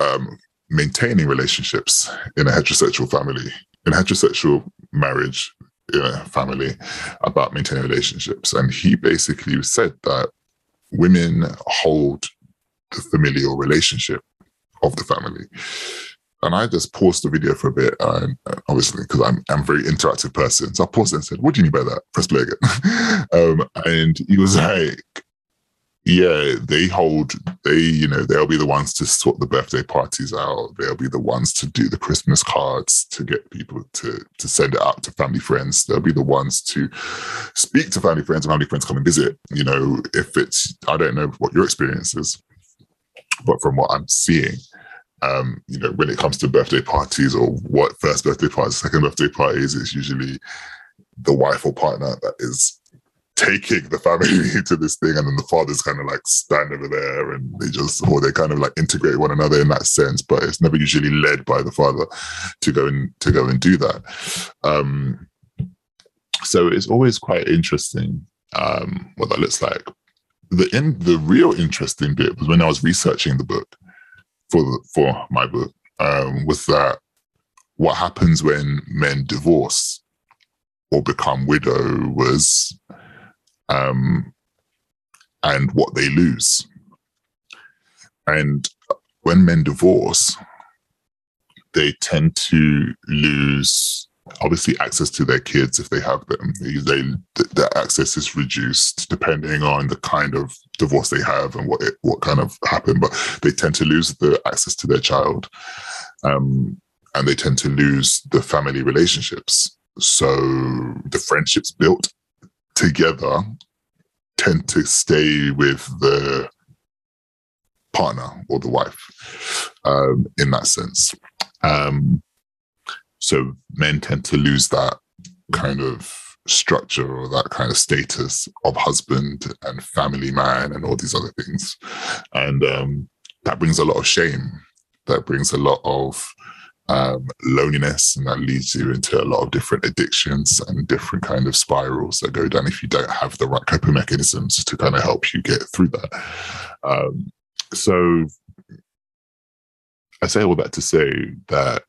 um, maintaining relationships in a heterosexual family, in a heterosexual marriage, in a family, about maintaining relationships. And he basically said that women hold the familial relationship of the family. And I just paused the video for a bit, and obviously because I'm I'm a very interactive person, so I paused it and said, "What do you mean by that?" Press play again, <laughs> um, and he was like, "Yeah, they hold. They, you know, they'll be the ones to sort the birthday parties out. They'll be the ones to do the Christmas cards to get people to to send it out to family friends. They'll be the ones to speak to family friends and family friends come and visit. You know, if it's I don't know what your experience is, but from what I'm seeing." Um, you know, when it comes to birthday parties or what first birthday parties, second birthday parties, it's usually the wife or partner that is taking the family <laughs> to this thing, and then the fathers kind of like stand over there and they just, or they kind of like integrate one another in that sense, but it's never usually led by the father to go and to go and do that. Um, so it's always quite interesting um, what that looks like. The in the real interesting bit was when I was researching the book for the, for my book um, was that what happens when men divorce or become widowers um, and what they lose. And when men divorce, they tend to lose obviously access to their kids if they have them. They, their access is reduced depending on the kind of divorce they have and what it, what kind of happened. But they tend to lose the access to their child, um, and they tend to lose the family relationships. So the friendships built together tend to stay with the partner or the wife um, in that sense. Um, so men tend to lose that kind of structure or that kind of status of husband and family man and all these other things. And um, that brings a lot of shame. That brings a lot of um, loneliness and that leads you into a lot of different addictions and different kind of spirals that go down if you don't have the right coping mechanisms to kind of help you get through that. Um, so I say all that to say that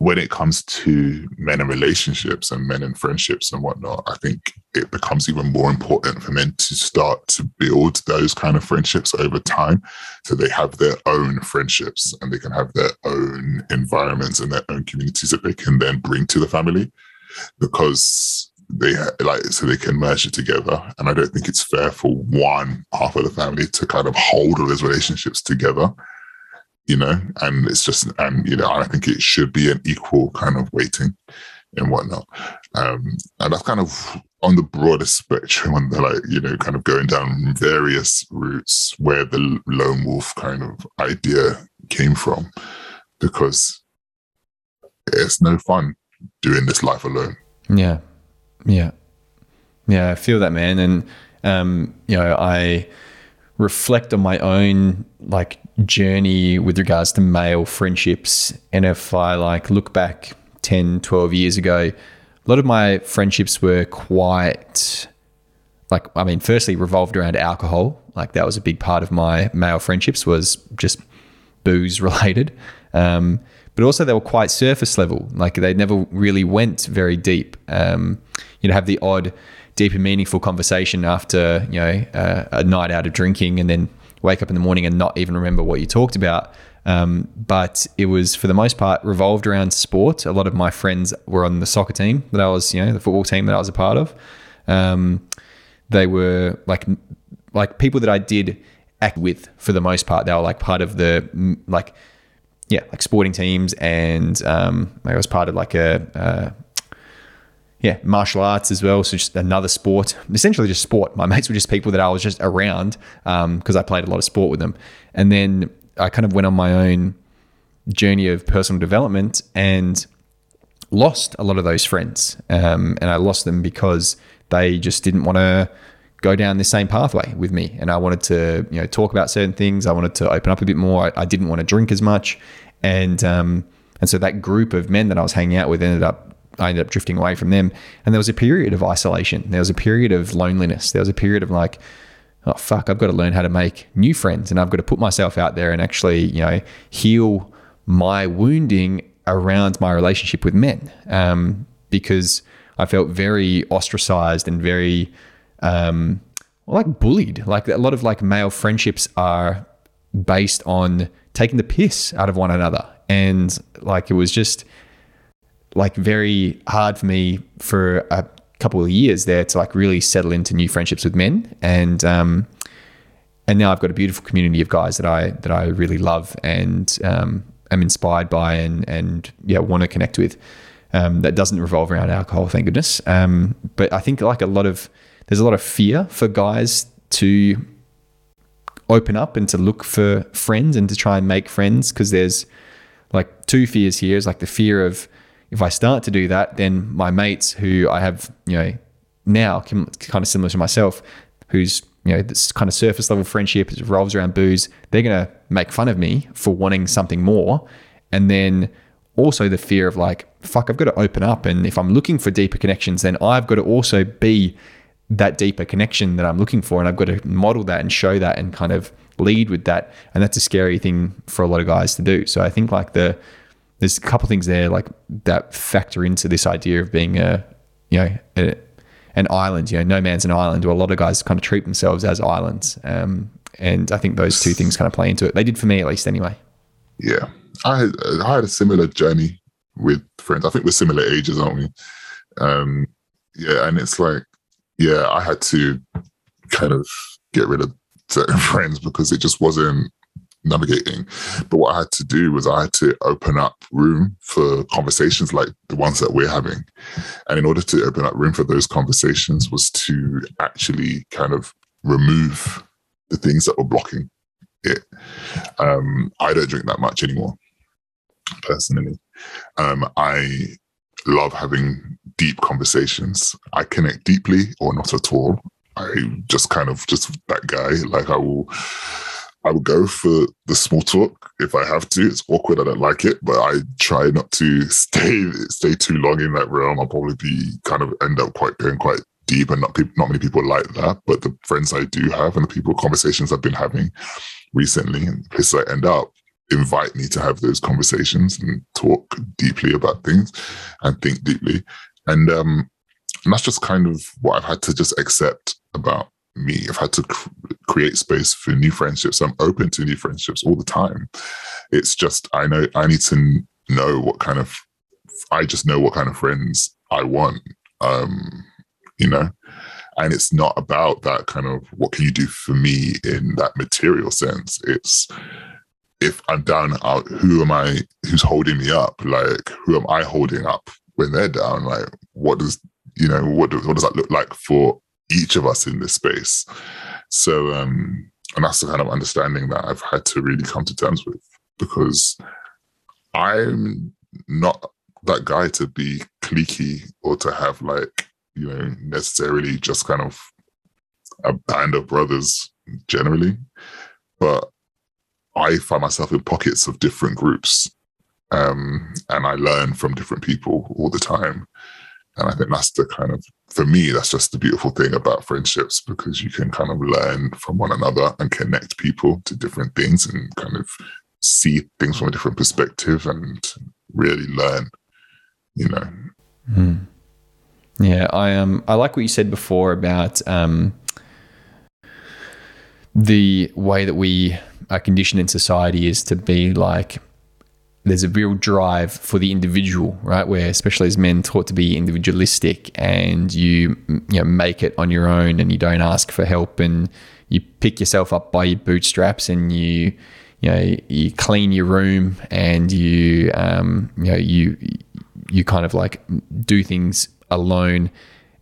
when it comes to men and relationships and men and friendships and whatnot, I think it becomes even more important for men to start to build those kind of friendships over time. So they have their own friendships and they can have their own environments and their own communities that they can then bring to the family because they like so they can merge it together. And I don't think it's fair for one half of the family to kind of hold all those relationships together you know, and it's just, and, you know, I think it should be an equal kind of weighting and whatnot. Um, and that's kind of on the broader spectrum, on the like, you know, kind of going down various routes where the lone wolf kind of idea came from, because it's no fun doing this life alone. Yeah. Yeah. Yeah. I feel that, man. And, um, you know, I, reflect on my own like journey with regards to male friendships. And if i like look back 10 12 years ago a lot of my friendships were quite like i mean firstly revolved around alcohol. Like that was a big part of my male friendships was just booze <laughs> related. Um, but also they were quite surface level. Like they never really went very deep. Um, you know have the odd deep and meaningful conversation after you know uh, a night out of drinking, and then wake up in the morning and not even remember what you talked about. Um, but it was for the most part revolved around sport. A lot of my friends were on the soccer team that I was, you know, the football team that I was a part of. Um, they were like like people that I did act with for the most part. They were like part of the like yeah like sporting teams, and um, I was part of like a, yeah, martial arts as well. So just another sport, essentially just sport. My <laughs> mates were just people that I was just around because um, I played a lot of sport with them. And then I kind of went on my own journey of personal development and lost a lot of those friends. Um, and I lost them because they just didn't want to go down the same pathway with me. And I wanted to, you know, talk about certain things. I wanted to open up a bit more. I, I didn't want to drink as much. And, um, and so that group of men that I was hanging out with ended up I ended up drifting away from them. And there was a period of isolation. There was a period of loneliness. There was a period of like, oh fuck, I've got to learn how to make new friends, and I've got to put myself out there and actually, you know, heal my wounding around my relationship with men, um, because I felt very ostracized and very um, like bullied. Like a lot of like male friendships are based on taking the piss out of one another, and like it was just like very hard for me for a couple of years there to like really settle into new friendships with men and um and now I've got a beautiful community of guys that I that I really love and um, am inspired by and and yeah want to connect with. Um, that doesn't revolve around alcohol, thank goodness. Um, but I think like a lot of there's a lot of fear for guys to open up and to look for friends and to try and make friends because there's like two fears here. Is like the fear of if I start to do that, then my mates who I have, you know, now kind of similar to myself, who's you know this kind of surface level friendship revolves around booze, they're gonna make fun of me for wanting something more, and then also the fear of like, fuck, I've got to open up, and if I'm looking for deeper connections, then I've got to also be that deeper connection that I'm looking for, and I've got to model that and show that and kind of lead with that, and that's a scary thing for a lot of guys to do. So I think like the there's a couple things there like that factor into this idea of being a you know a, an island. You know, no man's an island. A lot of guys kind of treat themselves as islands. Um, and I think those two things kind of play into it. They did for me at least, anyway. Yeah, I had, I had a similar journey with friends. I think we're similar ages, aren't we? Um, yeah, and it's like, yeah, I had to kind of get rid of certain <laughs> friends because it just wasn't navigating. But what I had to do was I had to open up room for conversations like the ones that we're having. And in order to open up room for those conversations was to actually kind of remove the things that were blocking it. Um, I don't drink that much anymore, personally. Um, I love having deep conversations. I connect deeply or not at all. I just kind of just that guy. Like I will I would go for the small talk if I have to. It's awkward. I don't like it, but I try not to <laughs> stay stay too long in that realm. I'll probably be kind of end up quite going quite deep, and not people, not many people like that. But the friends I do have and the people conversations I've been having recently, and places I end up, invite me to have those conversations and talk deeply about things and think deeply. And um, and that's just kind of what I've had to just accept about me. I've had to cr- create space for new friendships. I'm open to new friendships all the time. It's just I know I need to know what kind of I just know what kind of friends I want. Um, you know, and it's not about that kind of what can you do for me in that material sense. It's if I'm down out, who am I? Who's holding me up? Like who am I holding up when they're down? Like what does you know what, what does that look like for each of us in this space. So, um, and that's the kind of understanding that I've had to really come to terms with because I'm not that guy to be cliquey or to have like, you know, necessarily just kind of a band of brothers generally. But I find myself in pockets of different groups. Um, and I learn from different people all the time. And I think that's the kind of, for me, that's just the beautiful thing about friendships because you can kind of learn from one another and connect people to different things and kind of see things from a different perspective and really learn, you know. Mm. Yeah, I um I like what you said before about um the way that we are conditioned in society is to be like there's a real drive for the individual, right? Where especially as men taught to be individualistic and you you know make it on your own and you don't ask for help and you pick yourself up by your bootstraps and you you know you clean your room and you um you know you you kind of like do things alone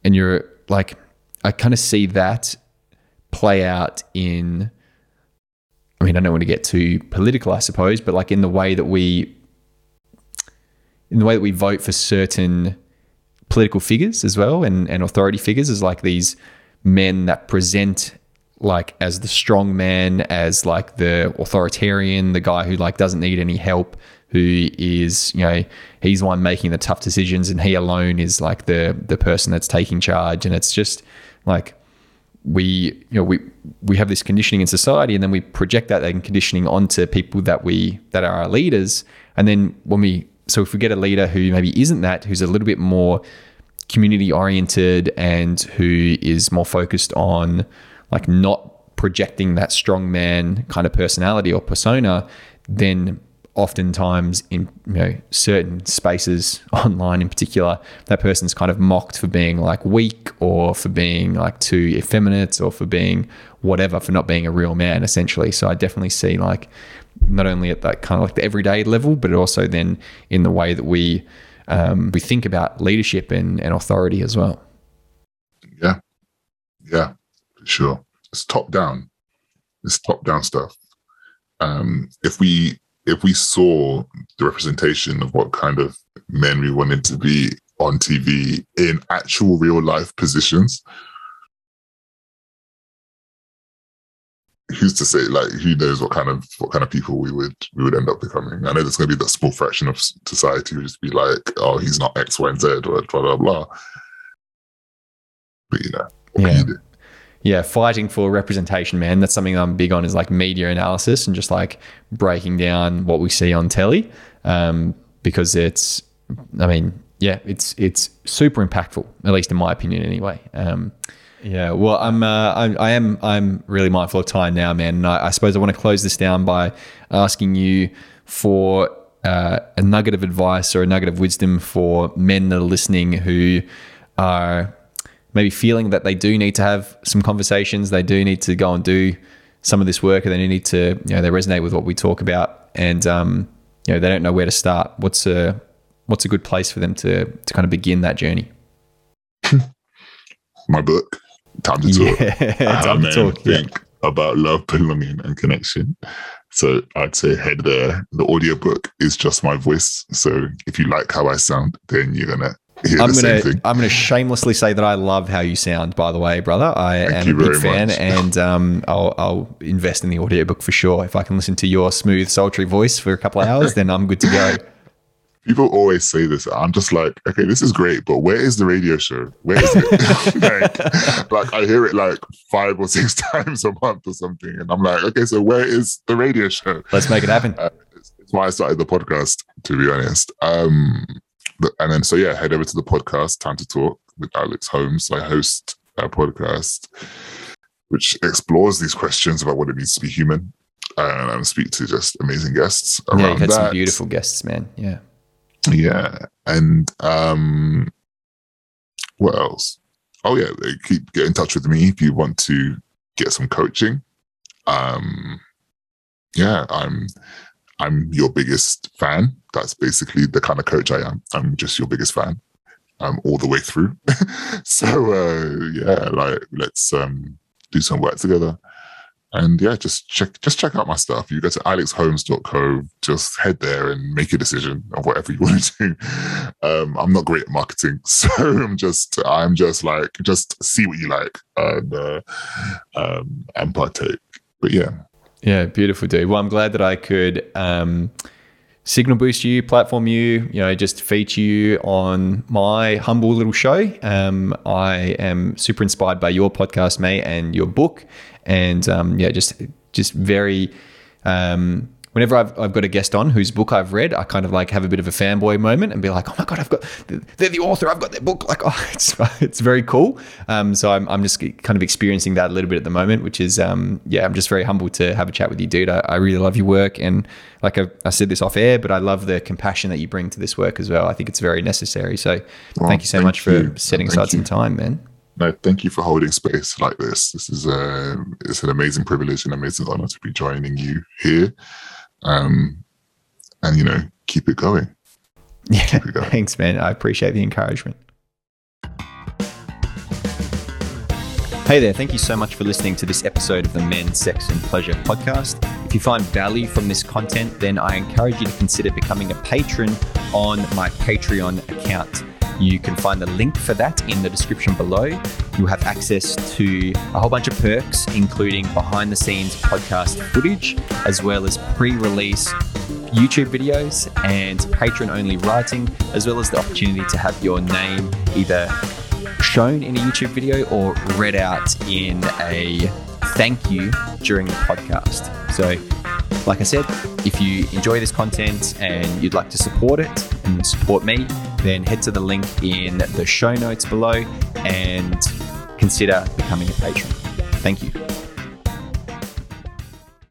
and you're like I kind of see that play out in I mean, I don't want to get too political, I suppose, but like in the way that we, in the way that we vote for certain political figures as well and, and authority figures is like these men that present like as the strong man, as like the authoritarian, the guy who like doesn't need any help, who is, you know, he's the one making the tough decisions and he alone is like the the person that's taking charge. And it's just like we you know we we have this conditioning in society and then we project that conditioning onto people that we that are our leaders and then when we so if we get a leader who maybe isn't that who's a little bit more community oriented and who is more focused on like not projecting that strong man kind of personality or persona then oftentimes in you know certain spaces <laughs> online in particular that person's kind of mocked for being like weak or for being like too effeminate or for being whatever for not being a real man essentially. So i definitely see like not only at that kind of like the everyday level but also then in the way that we um, we think about leadership and, and authority as well. Yeah. Yeah for sure. It's top down it's top down stuff. Um, if we if we saw the representation of what kind of men we wanted to be on TV in actual real life positions, who's to say like who knows what kind of what kind of people we would we would end up becoming i know there's going to be that small fraction of society who just be like oh he's not x y and z or blah blah blah but you know yeah yeah, fighting for representation, man. That's something I'm big on is like media analysis and just like breaking down what we see on telly. Um, because it's, I mean, yeah, it's it's super impactful, at least in my opinion, anyway. Um, yeah, well, I'm, uh, I'm, I am, I'm really mindful of time now, man. And I, I suppose I want to close this down by asking you for uh, a nugget of advice or a nugget of wisdom for men that are listening who are maybe feeling that they do need to have some conversations, they do need to go and do some of this work, and they need to, you know, they resonate with what we talk about, and um, you know, they don't know where to start. What's a what's a good place for them to to kind of begin that journey? <laughs> My book, Time to Talk. Yeah, <laughs> time to talk. Yeah. Think about love, belonging, and connection. So I'd say head there. The audiobook is just my voice. So if you like how I sound, then you're gonna hear I'm the gonna same thing. I'm gonna shamelessly say that I love how you sound. By the way, brother, I Thank am a big fan, much. and um, I'll, I'll invest in the audiobook for sure. If I can listen to your smooth, sultry voice for a couple of hours, then I'm good to go. <laughs> People always say this. I'm just like, okay, this is great, but where is the radio show? Where is it? <laughs> <laughs> like, like, I hear it like five or six <laughs> times a month or something, and I'm like, okay, so where is the radio show? Let's make it happen. Uh, it's, it's why I started the podcast, to be honest. Um, but, and then so yeah, head over to the podcast, Time to Talk with Alex Holmes. I host a podcast which explores these questions about what it means to be human, and I speak to just amazing guests around Yeah, you had that. some beautiful guests, man. Yeah. Yeah, and um, what else? Oh yeah, keep get in touch with me if you want to get some coaching. Um, yeah, I'm I'm your biggest fan. That's basically the kind of coach I am. I'm just your biggest fan, um, all the way through. <laughs> so uh, yeah, like let's um do some work together. And yeah, just check just check out my stuff. You go to alexholmes.co, just head there and make a decision of whatever you <laughs> want to do. Um, I'm not great at marketing, <laughs> so I'm just I'm just like just see what you like and uh, um, and partake. But yeah, Yeah, beautiful, dude. Well, I'm glad that I could um, signal boost you, platform you, you know, just feature you on my humble little show. Um, I am super inspired by your podcast, mate, and your book, and um, yeah, just just very. Um, Whenever I've, I've got a guest on whose book I've read, I kind of like have a bit of a fanboy moment and be like, "Oh my god, I've got they're the author. I've got their book." Like, <laughs> oh, it's it's very cool. Um, so I'm I'm just kind of experiencing that a little bit at the moment, which is um, yeah, I'm just very humbled to have a chat with you, dude. I, I really love your work, and like I, I said this off air, but I love the compassion that you bring to this work as well. I think it's very necessary. So thank you so thank much for you. setting Thank aside some time, man. no, thank you for holding space like this. This is uh, it's an amazing privilege and amazing honor to be joining you here. Um, and you know, keep it going. <laughs> Yeah, keep it going. thanks, man. I appreciate the encouragement. Hey there, thank you so much for listening to this episode of the Men, Sex and Pleasure podcast. If you find value from this content, then I encourage you to consider becoming a patron on my Patreon account. You can find the link for that in the description below. You'll have access to a whole bunch of perks, including behind the scenes podcast footage, as well as pre release YouTube videos and patron only writing, as well as the opportunity to have your name either shown in a YouTube video or read out in a thank you during the podcast. So, like I said, if you enjoy this content and you'd like to support it and support me, then head to the link in the show notes below and consider becoming a patron. Thank you.